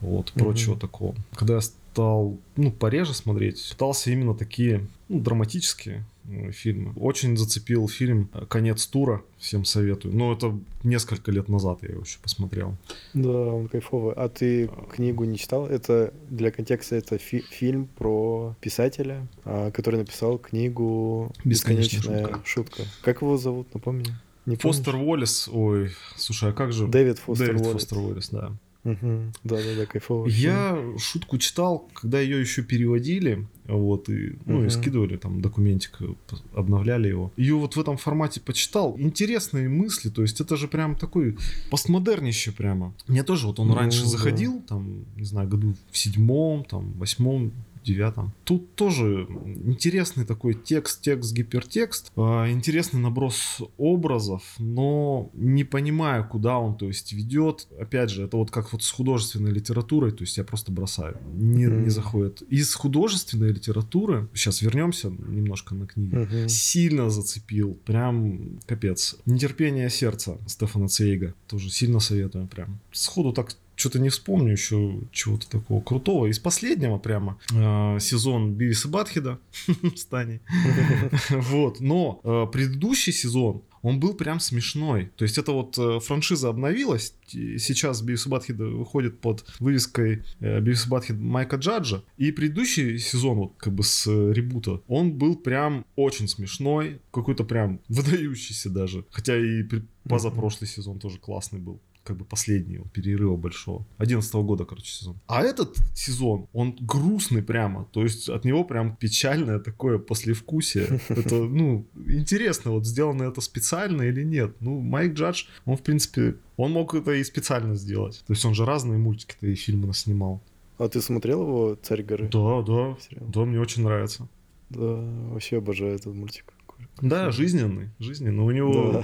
вот, Мгм. прочего такого. Когда я стал, ну, пореже смотреть, пытался именно такие, ну, драматические э, фильмы. Очень зацепил фильм «Конец тура», всем советую. Но это несколько лет назад я его еще посмотрел. Да, он кайфовый. А ты книгу не читал? Это для контекста это фи- фильм про писателя, а, который написал книгу «Бесконечная «Бесконечная шутка». Как его зовут, напомни? Не помнишь? Фостер Уоллес, ой, слушай, а как же... Дэвид Фостер Дэвид Уоллес. Фостер Уоллес, да. Мгм. Да-да-да, кайфовый фильм. Я шутку читал, когда ее еще переводили, вот, и, ну, и Мгм. скидывали там документик, э, обновляли его. Ее вот в этом формате почитал. Интересные мысли, то есть это же прям такой постмодернище прямо. Мне тоже вот он Ну, раньше да. заходил, там, не знаю, году в седьмом, там, восьмом, девятом. Тут тоже интересный такой текст, текст, гипертекст, а, интересный наброс образов, но не понимаю, куда он, то есть, ведет. Опять же, это вот как вот с художественной литературой, то есть я просто бросаю, не, Мгм. не заходит. Из художественной литературы, сейчас вернемся немножко на книги, Мгм. сильно зацепил, прям капец. «Нетерпение сердца» Стефана Цейга, тоже сильно советую прям. Сходу так что-то не вспомню еще чего-то такого крутого. Из последнего прямо э, сезон Бивис и Батхеда с Таней. Вот. Но э, предыдущий сезон, он был прям смешной. То есть это вот э, франшиза обновилась, сейчас Бивис и Батхед выходит под вывеской э, Бивис и Батхед Майка Джаджа, и предыдущий сезон, вот как бы с э, ребута, он был прям очень смешной, какой-то прям выдающийся даже. Хотя и позапрошлый сезон тоже классный был как бы последнего перерыва большого. 11 года, короче, сезон. А этот сезон, он грустный прямо. То есть от него прям печальное такое послевкусие. Это, ну, интересно, вот сделано это специально или нет. Ну, Майк Джадж, он, в принципе, он мог это и специально сделать. То есть он же разные мультики-то и фильмы наснимал. А ты смотрел его «Царь горы»? Да, да. Сериал? Да, мне очень нравится. Да, вообще обожаю этот мультик. Да, жизненный, жизненный. У него,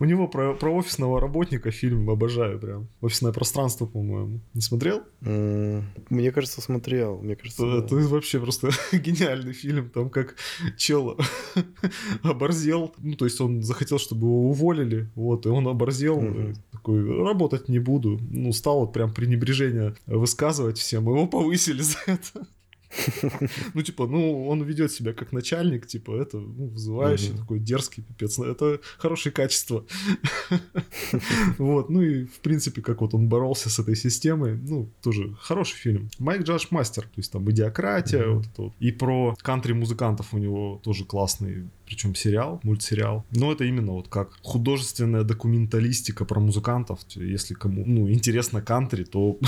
у него про, про офисного работника фильм обожаю прям. Офисное пространство, по-моему. Не смотрел? Мне кажется, смотрел. Мне кажется, это вообще просто гениальный фильм. Там как чел оборзел. Ну, то есть он захотел, чтобы его уволили. Вот, и он оборзел. Такой, работать не буду. Ну, стал вот прям пренебрежение высказывать всем. Его повысили за это. Ну, типа, ну, он ведет себя как начальник, типа, это ну, вызывающий, такой дерзкий пипец. Это хорошее качество. Вот, ну и, в принципе, как вот он боролся с этой системой, ну, тоже хороший фильм. Майк Джаш мастер, то есть там идиократия, вот это вот. И про кантри-музыкантов у него тоже классный причем сериал, мультсериал. Но это именно вот как художественная документалистика про музыкантов. Если кому ну, интересно кантри, то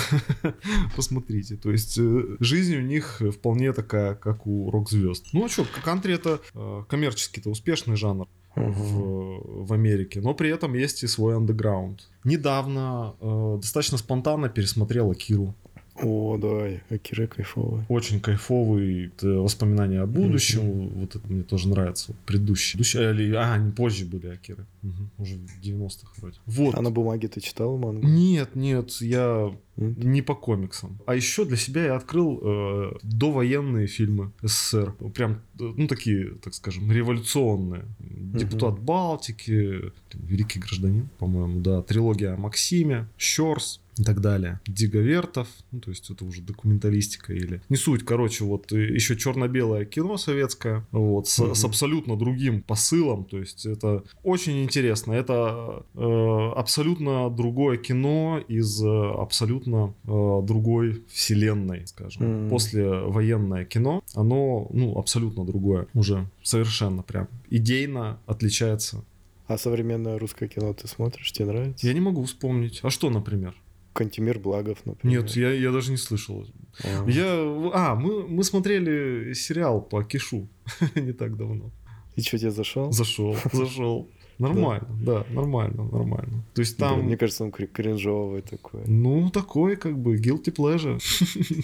посмотрите. То есть э, жизнь у них вполне такая, как у рок-звезд. Ну а что, кантри это э, коммерчески-то успешный жанр. В, в Америке, но при этом есть и свой андеграунд. Недавно э, достаточно спонтанно пересмотрела Киру. О, да, Акира кайфовый. Очень кайфовый воспоминания о будущем. Mm-hmm. Вот это мне тоже нравится. Предыдущие. Предыдущие, а, они позже были Акиры. Угу. Уже в 90-х вроде. Вот. А на бумаге ты читал мангу? Нет, нет, я нет? не по комиксам. А еще для себя я открыл э, довоенные фильмы СССР. Прям, ну, такие, так скажем, революционные. Депутат угу. Балтики, Великий гражданин, по-моему, да. Трилогия о Максиме, Щорс и так далее. Диговертов, ну, то есть это уже документалистика или... Не суть, короче, вот еще черно-белое кино советское, вот, с, mm с абсолютно другим посылом, то есть это очень интересно. Это э, абсолютно другое кино из э, абсолютно э, другой вселенной, скажем. mm Послевоенное кино, оно, ну, абсолютно другое уже, совершенно прям. Идейно отличается а современное русское кино ты смотришь, тебе нравится? Я не могу вспомнить. А что, например? Кантимир Благов, например. Нет, я, я даже не слышал. А, я, а мы, мы смотрели сериал по Кишу не так давно. И что, тебе зашел? Зашел, зашел. Нормально, да, нормально, нормально. То есть там... мне кажется, он кринжовый такой. Ну, такой, как бы, guilty pleasure.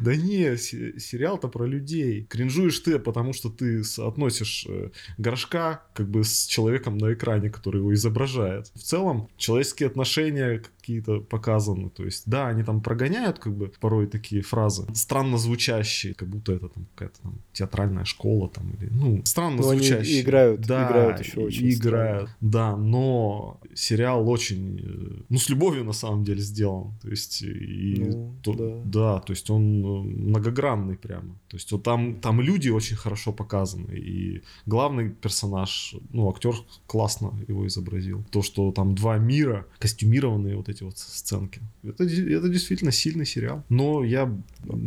Да не, сериал-то про людей. Кринжуешь ты, потому что ты относишь э, горшка как бы с человеком на экране, который его изображает. В целом, человеческие отношения какие-то показаны. То есть, да, они там прогоняют как бы порой такие фразы, странно звучащие, как будто это там какая-то там театральная школа там или, ну, странно но звучащие. Они играют, да, играют еще очень играют, странно. да, но сериал очень, э, ну, с любовью на самом деле сделан. То есть, и ну, то, да. да, то есть он э, многогранный прямо. То есть вот там, там люди очень хорошо показаны, и главный персонаж, ну, актер классно его изобразил. То, что там два мира, костюмированные вот эти вот сценки. Это, это действительно сильный сериал. Но я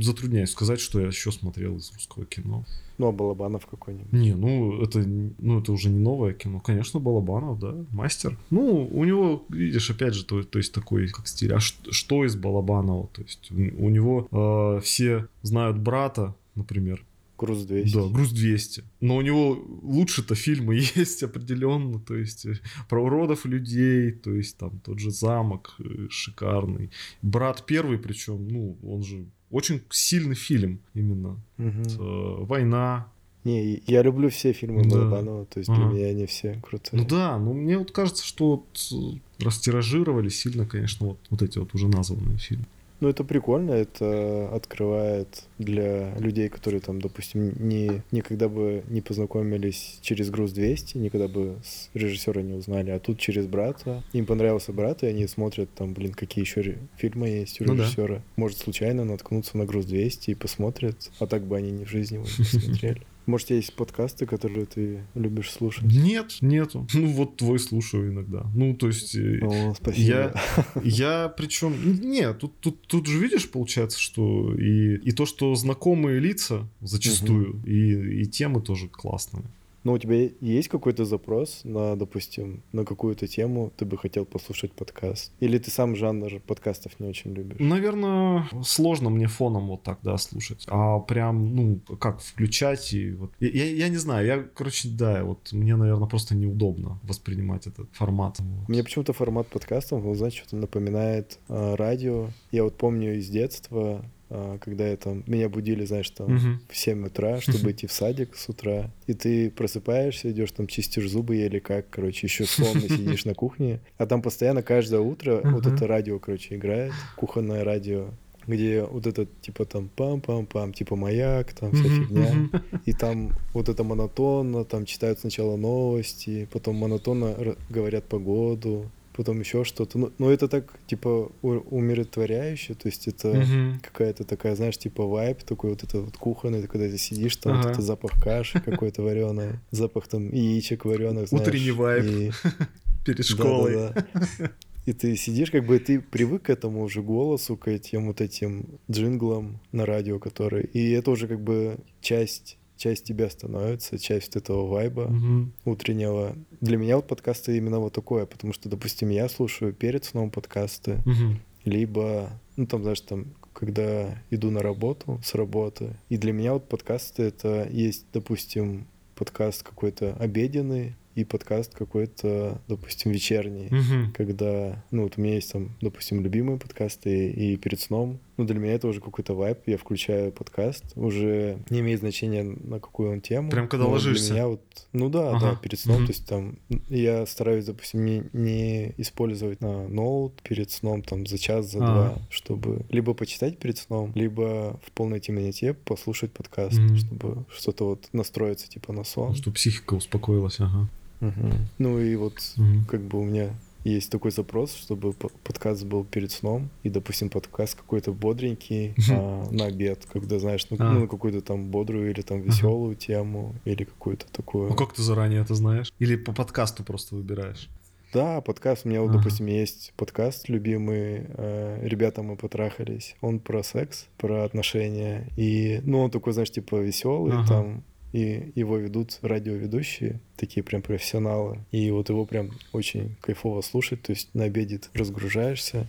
затрудняюсь сказать, что я еще смотрел из русского кино. А Балабанов какой-нибудь? Не, ну это, ну, это уже не новое кино. Конечно, Балабанов, да, мастер. Ну, у него, видишь, опять же, то, то есть такой как стиль. А что, что из Балабанова? То есть у, у него э, все знают брата, например. Груз 200. Да, Груз 200. Но у него лучше-то фильмы есть определенно, то есть э, про уродов людей, то есть там тот же замок э, шикарный. Брат первый, причем, ну, он же очень сильный фильм именно. Угу. Война, не, я люблю все фильмы да. Балабанова, то есть ага. для меня они все крутые. Ну да, но мне вот кажется, что вот растиражировали сильно, конечно, вот, вот эти вот уже названные фильмы. Ну, это прикольно, это открывает для людей, которые там, допустим, не, никогда бы не познакомились через груз 200, никогда бы с режиссера не узнали, а тут через брата. Им понравился брат, и они смотрят там, блин, какие еще фильмы есть у режиссера. Ну, да. Может, случайно наткнуться на груз 200 и посмотрят, а так бы они ни в жизни его не смотрели. Может, есть подкасты, которые ты любишь слушать? Нет, нету. Ну, вот твой слушаю иногда. Ну, то есть... э, О, спасибо. Я, я причем... Нет, тут, тут, тут же видишь, получается, что и, и то, что знакомые лица зачастую, и, и темы тоже классные. Ну, у тебя есть какой-то запрос на, допустим, на какую-то тему, ты бы хотел послушать подкаст? Или ты сам жанр подкастов не очень любишь? Наверное, сложно мне фоном вот так, да, слушать. А прям, ну, как включать и вот... Я, я, я не знаю, я, короче, да, вот мне, наверное, просто неудобно воспринимать этот формат. Вот. Мне почему-то формат подкастов, вот, знаешь, что-то напоминает а, радио. Я вот помню из детства, когда я там, меня будили, знаешь, там Мгм. в 7 утра, чтобы идти в садик с утра, и ты просыпаешься, идешь там, чистишь зубы или как, короче, еще сонный сидишь на кухне, а там постоянно каждое утро вот это радио, короче, играет, кухонное радио, где вот этот, типа, там, пам-пам-пам, типа, маяк, там, вся фигня. И там вот это монотонно, там читают сначала новости, потом монотонно говорят погоду, потом еще что-то. Ну, ну, это так, типа, умиротворяюще, то есть это Мгм. какая-то такая, знаешь, типа вайб такой вот это вот кухонный, ты когда ты сидишь, там вот Ага. это запах каши какой-то вареной, запах там яичек вареных, знаешь. Утренний вайб. и- Перед школой. И ты сидишь, как бы ты привык к этому уже голосу, к этим вот этим джинглам на радио, которые... И это уже как бы часть, часть тебя становится, часть вот этого вайба Мгм. утреннего. Для меня вот подкасты именно вот такое, потому что, допустим, я слушаю перед сном подкасты, Мгм. либо, ну там, знаешь, там, когда иду на работу, с работы. И для меня вот подкасты это есть, допустим, подкаст какой-то обеденный и подкаст какой-то, допустим, вечерний. Мгм. Когда, ну вот у меня есть там, допустим, любимые подкасты и перед сном. Ну для меня это уже какой-то вайп, я включаю подкаст, уже не имеет значения на какую он тему. Прям когда ложишься? Для меня вот, ну да, Ага. да, перед сном, Мгм. то есть там я стараюсь, допустим, не, не использовать на ноут перед сном там за час, за А. два, чтобы либо почитать перед сном, либо в полной темноте послушать подкаст, Мгм. чтобы что-то вот настроиться типа на сон. Чтобы психика успокоилась, ага. Мгм. Ну и вот Мгм. как бы у меня есть такой запрос, чтобы по- подкаст был перед сном, и, допустим, подкаст какой-то бодренький а, на обед, когда, знаешь, ну, А. ну, какую-то там бодрую или там веселую тему, или какую-то такую. Ну как ты заранее это знаешь? Или по подкасту просто выбираешь? Да, подкаст. У меня вот, Ага. допустим, есть подкаст любимый э, «Ребята, мы потрахались». Он про секс, про отношения. И, ну, он такой, знаешь, типа веселый Ага. там. И его ведут радиоведущие, такие прям профессионалы. И вот его прям очень кайфово слушать. То есть на обеде разгружаешься,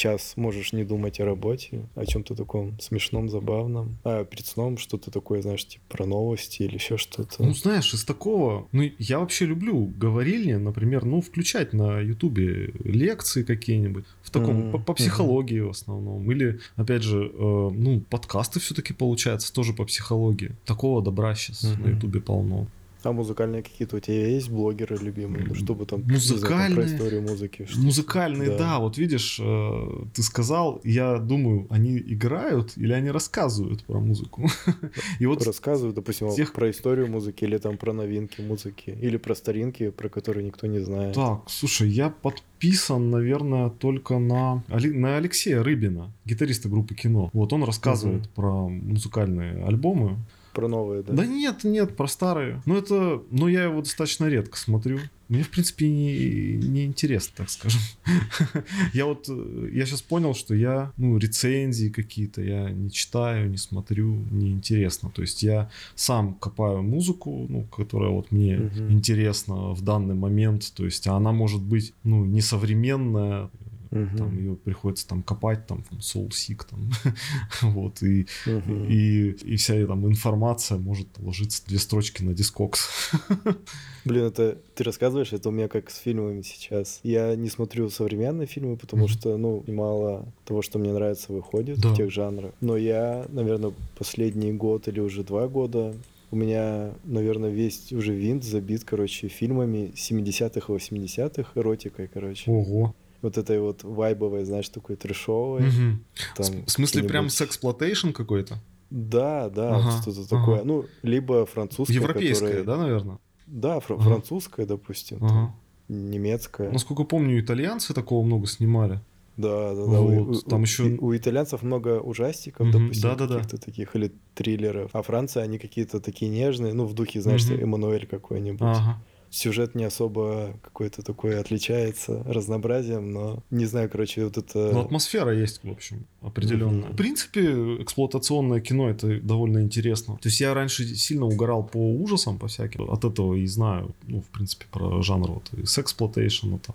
час можешь не думать о работе, о чем-то таком смешном, забавном. А перед сном что-то такое, знаешь, типа про новости или еще что-то. Ну, знаешь, из такого... Ну, я вообще люблю говорильни, например, ну, включать на Ютубе лекции какие-нибудь. В таком, Мгм, по, по психологии в основном. Или, опять же, э, ну, подкасты все-таки получается тоже по психологии. Такого добра сейчас на Мгм. Ютубе полно. А музыкальные какие-то у тебя есть блогеры любимые? Ну, чтобы там, не знаю, Музыкальные? про историю музыки. что- Музыкальные, да. Да. вот видишь, э, ты сказал, я думаю, они играют или они рассказывают про музыку. И вот Рассказывают, допустим, вот тех- про историю музыки или там про новинки музыки, или про старинки, про которые никто не знает. Так, слушай, я подписан, наверное, только на, на Алексея Рыбина, гитариста группы Кино. Вот он рассказывает Мгм. про музыкальные альбомы. Про новые, да? Да? нет, нет, про старые. Но это, но я его достаточно редко смотрю. Мне, в принципе, не, не интересно, так скажем. Я вот, э, я сейчас понял, что я, ну, рецензии какие-то я не читаю, не смотрю, не интересно. То есть я сам копаю музыку, ну, которая вот мне интересна в данный момент. То есть она может быть, ну, несовременная, Мгм. там ее приходится там копать, там, Soul Seek, там, вот, и Мгм. и, и вся там информация может ложиться две строчки на дискокс. Блин, это ты рассказываешь, это у меня как с фильмами сейчас. Я не смотрю современные фильмы, потому Мгм. что, ну, мало того, что мне нравится, выходит Да. в тех жанрах. Но я, наверное, последний год или уже два года у меня, наверное, весь уже винт забит, короче, фильмами 70-х и 80-х, эротикой, короче. Ого. Вот этой вот вайбовой, знаешь, такой трешовой. Мгм. там В смысле, прям сексплотейшн какой-то? Да, да, Ага, что-то ага. такое. Ну, либо французское, Европейская, которое- да, наверное? Да, фра- Ага. французская, допустим, там, Ага. немецкая. Насколько помню, итальянцы такого много снимали. Да, да, да. У, Вот, там у- еще- у итальянцев много ужастиков, Мгм, допустим, да-да-да. каких-то таких, или триллеров. А Франция, они какие-то такие нежные, ну, в духе, знаешь, Мгм. Эммануэль какой-нибудь. Ага. Сюжет не особо какой-то такой отличается разнообразием, но не знаю, короче, вот это... Ну, атмосфера есть, в общем, определенная. Мгм. В принципе, эксплуатационное кино это довольно интересно. То есть я раньше сильно угорал по ужасам, по всяким. От этого и знаю, ну, в принципе, про жанр вот и сексплотейшн, там.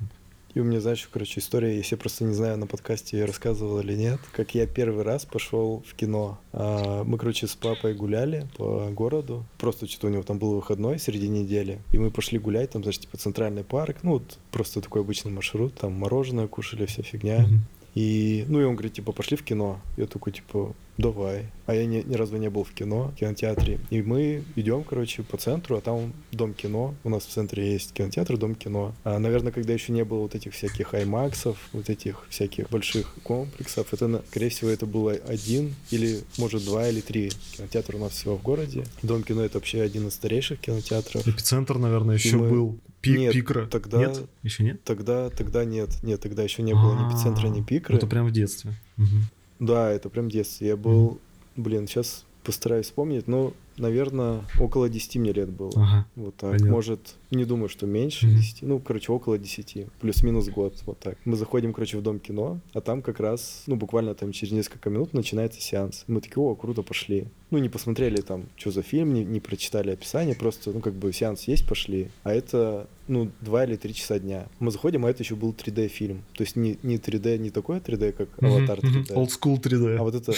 И у меня, знаешь, короче, история, если я просто не знаю, на подкасте я рассказывал или нет, как я первый раз пошел в кино. А, Мы, короче, с папой гуляли по городу. Просто что-то у него там был выходной среди недели. И мы пошли гулять, там, знаешь, типа центральный парк. Ну, вот просто такой обычный маршрут. Там мороженое кушали, вся фигня. Мгм. И, ну, и он говорит, типа, пошли в кино. Я такой, типа, давай. А я ни, ни разу не был в кино, в кинотеатре. И мы идем, короче, по центру, а там дом кино. У нас в центре есть кинотеатр, дом кино. А, наверное, когда еще не было вот этих всяких аймаксов, вот этих всяких больших комплексов, это, скорее всего, это было один или, может, два или три кинотеатра у нас всего в городе. Дом кино — это вообще один из старейших кинотеатров. Эпицентр, наверное, еще мы- был. Пик, Нет, пикра. тогда- Нет? Еще нет? Тогда, тогда нет, нет, тогда еще не было ни эпицентра, ни А, пикры. Это прям в детстве. Мгм. Да, это прям детство. Я был, блин, сейчас постараюсь вспомнить, но, наверное, около 10 мне лет было. Ага. Вот так. понятно. Может, не думаю, что меньше. 10. Ну, короче, около 10. Плюс-минус год. Вот так. Мы заходим, короче, в дом кино, а там как раз, ну, буквально там через несколько минут начинается сеанс. Мы такие, о, круто, пошли. Ну, не посмотрели там, что за фильм, не, не прочитали описание, просто, ну, как бы сеанс есть, пошли. А это, ну, 2 или 3 часа дня. Мы заходим, а это еще был 3D-фильм. То есть не, не 3D, не такое 3D, как Аватар Мгм, мгм. 3D. Old school 3D. А вот это,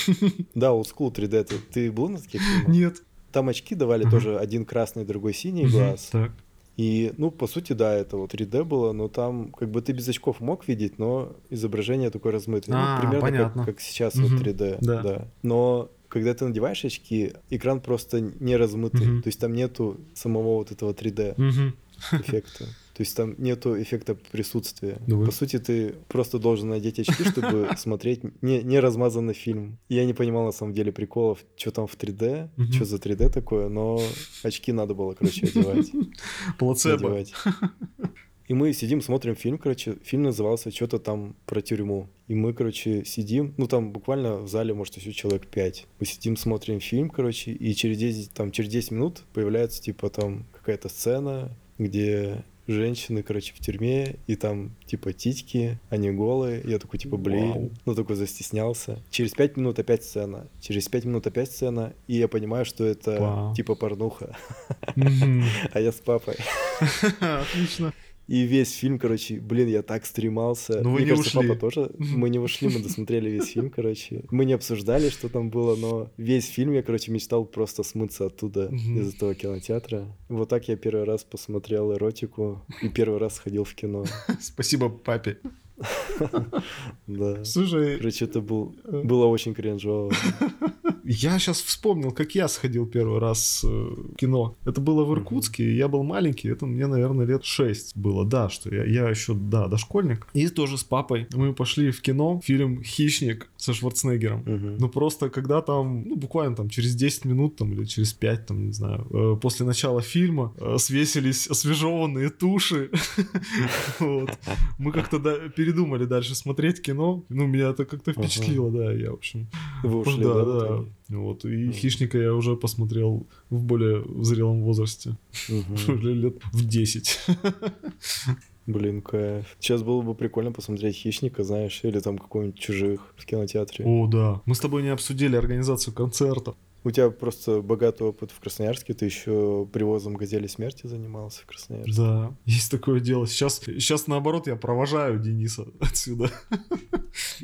да, old school 3D. Ты, ты был на таких фильмах? Нет. Там очки давали Ага. тоже один красный, другой синий Мгм, глаз. Так. И, ну, по сути, да, это вот 3D было, но там как бы ты без очков мог видеть, но изображение такое размытое. А, ну, примерно понятно. Как, как сейчас Мгм, вот 3D. да. Но когда ты надеваешь очки, экран просто не размытый. Мгм. То есть там нету самого вот этого 3D Мгм. эффекта. То есть там нету эффекта присутствия. Да вы- По сути, ты просто должен надеть очки, чтобы смотреть не, не размазанный фильм. Я не понимал на самом деле приколов, что там в 3D, Мгм. что за 3D такое, но очки надо было, короче, одевать. Плацебо. надевать. И мы сидим, смотрим фильм, короче, фильм назывался что-то там про тюрьму. И мы, короче, сидим, ну там буквально в зале, может, еще человек 5. Мы сидим, смотрим фильм, короче, и через 10, там, через 10 минут появляется, типа, там какая-то сцена, где женщины, короче, в тюрьме, и там, типа, титьки, они голые. Я такой, типа, блин, Вау. ну такой застеснялся. Через 5 минут опять сцена. Через 5 минут опять сцена, и я понимаю, что это, Вау. типа, порнуха. А я с папой. Отлично. И весь фильм, короче, блин, я так стремался. Ну, вы Мне не кажется, ушли. папа тоже. Мы не ушли, мы досмотрели весь фильм, короче. Мы не обсуждали, что там было, но весь фильм я, короче, мечтал просто смыться оттуда, Мгм. из этого кинотеатра. Вот так я первый раз посмотрел эротику и первый раз сходил в кино. Спасибо папе. Да. Слушай, Короче, это был, э, было очень кринжово. я сейчас вспомнил, как я сходил первый раз э, в кино. Это было в. Иркутске, я был маленький, это мне, наверное, лет 6 было, да, что я, я еще, да, дошкольник. И тоже с папой мы пошли в кино, фильм «Хищник» со Шварценеггером. Мгм. Ну просто когда там, ну буквально там через 10 минут там или через 5, там, не знаю, э, после начала фильма свесились освежеванные туши. Мы как-то передумали дальше смотреть кино. Ну, меня это как-то Ага. впечатлило, да, я, в общем... Вы ушли, да, да? да. Вот, и. «Хищника» я уже посмотрел в более зрелом возрасте. Мгм. Лет в 10. Блин, кайф. Сейчас было бы прикольно посмотреть «Хищника», знаешь, или там какого-нибудь «Чужих» в кинотеатре. О, да. Мы с тобой не обсудили организацию концертов. У тебя просто богатый опыт в Красноярске, ты еще привозом «Газели смерти» занимался в Красноярске. Да, есть такое дело. Сейчас, сейчас наоборот, я провожаю Дениса отсюда.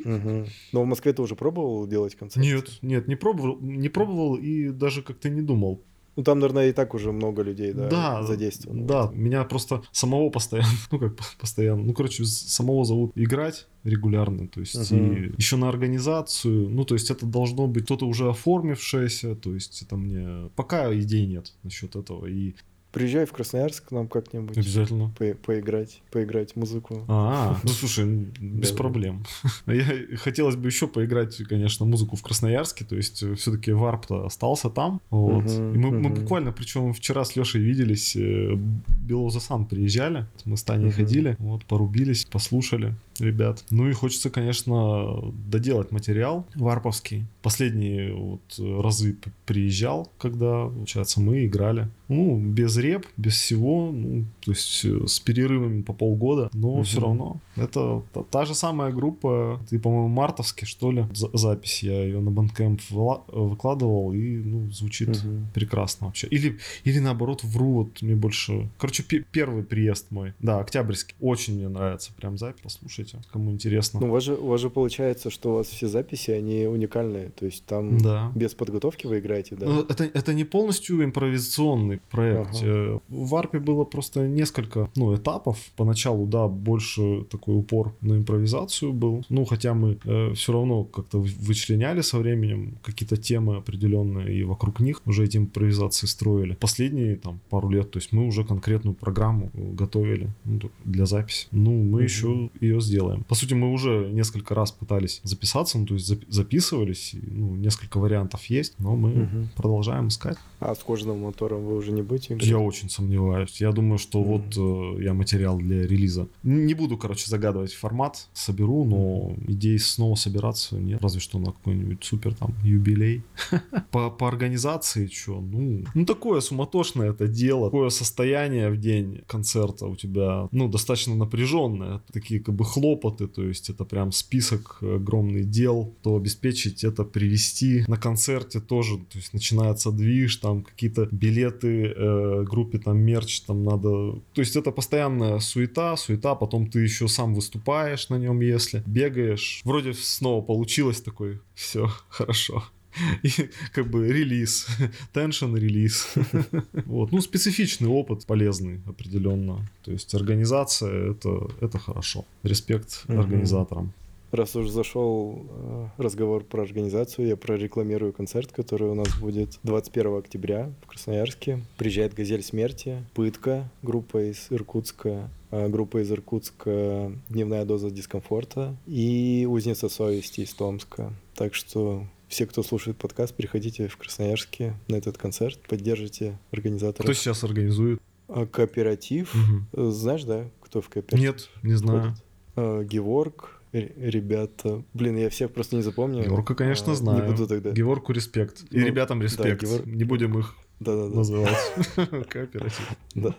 Мгм. Но в Москве ты уже пробовал делать концерт? Нет, нет, не пробовал, не пробовал и даже как-то не думал. Ну там, наверное, и так уже много людей, да, да, задействовано. Да, меня просто самого постоянно, ну как по- постоянно, ну короче, самого зовут играть регулярно, то есть Мгм. и еще на организацию, ну то есть это должно быть кто-то уже оформившееся, то есть это мне пока идей нет насчет этого и Приезжай в Красноярск к нам как-нибудь. обязательно. по- поиграть, поиграть музыку. А, ну слушай, без проблем. Я хотелось бы еще поиграть, конечно, музыку в Красноярске, то есть все-таки варп-то остался там, вот. И мы, буквально, причем вчера с Лешей виделись, э, Белозасан приезжали, мы с Таней ходили, вот, порубились, послушали ребят. Ну и хочется, конечно, доделать материал варповский. Последние вот разы п- приезжал, когда, получается, мы играли. Ну, без реп, без всего, ну, то есть э, с перерывами по полгода, но Мгм. все равно. Это та, же самая группа, ты, по-моему, мартовский, что ли, за- запись, я ее на Bandcamp выкладывал, и, ну, звучит Мгм. прекрасно вообще. Или, или наоборот, вру, вот мне больше... Короче, пе- первый приезд мой, да, октябрьский, очень мне нравится прям запись, послушайте, кому интересно. Ну, у вас, же, у вас же получается, что у вас все записи, они уникальные. То есть там да. без подготовки вы играете, да? Ну, это, это не полностью импровизационный проект. Ага. Э, В Варпе было просто несколько ну, этапов. Поначалу, да, больше такой упор на импровизацию был. Ну, хотя мы все равно как-то вы- вычленяли со временем какие-то темы определенные и вокруг них уже эти импровизации строили. Последние там пару лет, то есть мы уже конкретную программу э, готовили ну, для записи. Ну, мы Мгм. еще ее сделаем. По сути, мы уже несколько раз пытались записаться, ну, то есть запи- записывались, и, ну, несколько вариантов есть, но мы Мгм. продолжаем искать. А с кожаным мотором вы уже не будете? Я очень сомневаюсь. Я думаю, что Мгм. вот э, я материал для релиза. Не буду, короче, загадывать формат. Соберу, но идей снова собираться нет. Разве что на какой-нибудь супер там юбилей. По, по организации что? Ну, ну, такое суматошное это дело. Такое состояние в день концерта у тебя, ну, достаточно напряженное. Такие как бы хлопоты, то есть это прям список огромный дел, то обеспечить это привести на концерте тоже, то есть начинается движ, там какие-то билеты э, группе, там мерч, там надо, то есть это постоянная суета, суета, потом ты еще сам выступаешь на нем, если бегаешь, вроде снова получилось такой, все хорошо. И как бы релиз, теншн релиз. Вот. Ну, специфичный опыт, полезный определенно. То есть организация это, это хорошо. Респект Мгм. организаторам. Раз уж зашел э, разговор про организацию, я прорекламирую концерт, который у нас будет 21 октября в Красноярске. Приезжает «Газель смерти», «Пытка», группа из Иркутска, группа из Иркутска «Дневная доза дискомфорта» и «Узница совести» из Томска. Так что все, кто слушает подкаст, приходите в Красноярске на этот концерт, поддержите организаторов. Кто сейчас организует? А, Кооператив. Э, Знаешь, да, кто в кооператив? Нет, не знаю. входит? А, Геворг, ребята. Блин, я всех просто не запомню. Георга, конечно, А, знаю. Не буду тогда. Георгу респект. И Ну, ребятам да, респект. Георг- Не будем их Да-да-да. называть. Кооператив. Да.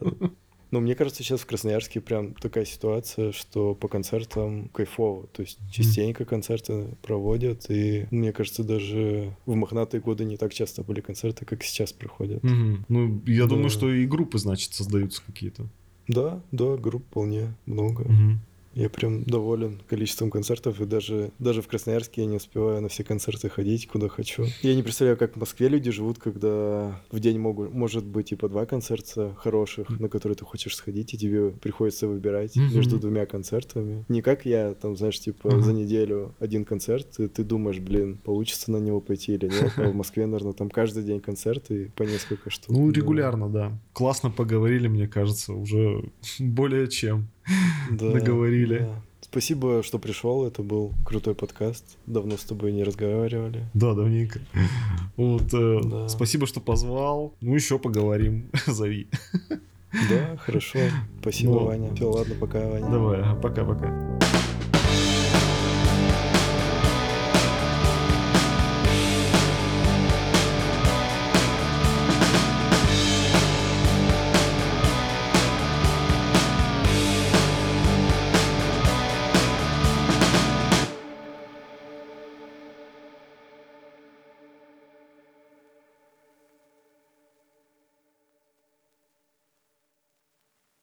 Ну, мне кажется, сейчас в Красноярске прям такая ситуация, что по концертам кайфово. То есть частенько концерты проводят, и мне кажется, даже в мохнатые годы не так часто были концерты, как сейчас проходят. Мгм. Ну, я Да. думаю, что и группы, значит, создаются какие-то. Да, да, групп вполне много. Мгм. Я прям доволен количеством концертов, и даже, даже в Красноярске я не успеваю на все концерты ходить, куда хочу. Я не представляю, как в Москве люди живут, когда в день могут, может быть и по два концерта хороших, на которые ты хочешь сходить, и тебе приходится выбирать Мгм. между двумя концертами. Не как я, там, знаешь, типа Ага. за неделю один концерт, и ты думаешь, блин, получится на него пойти или нет. А в Москве, наверное, там каждый день концерты и по несколько штук. Ну, регулярно, да. Классно поговорили, мне кажется, уже более чем. Да, Договорили. да. Спасибо, что пришел. Это был крутой подкаст. Давно с тобой не разговаривали. Да, давненько. Вот, э, Да. спасибо, что позвал. Ну, еще поговорим. Зови. Да, хорошо. Спасибо, Ну, Ваня. Все, ладно, пока, Ваня. Давай, пока-пока.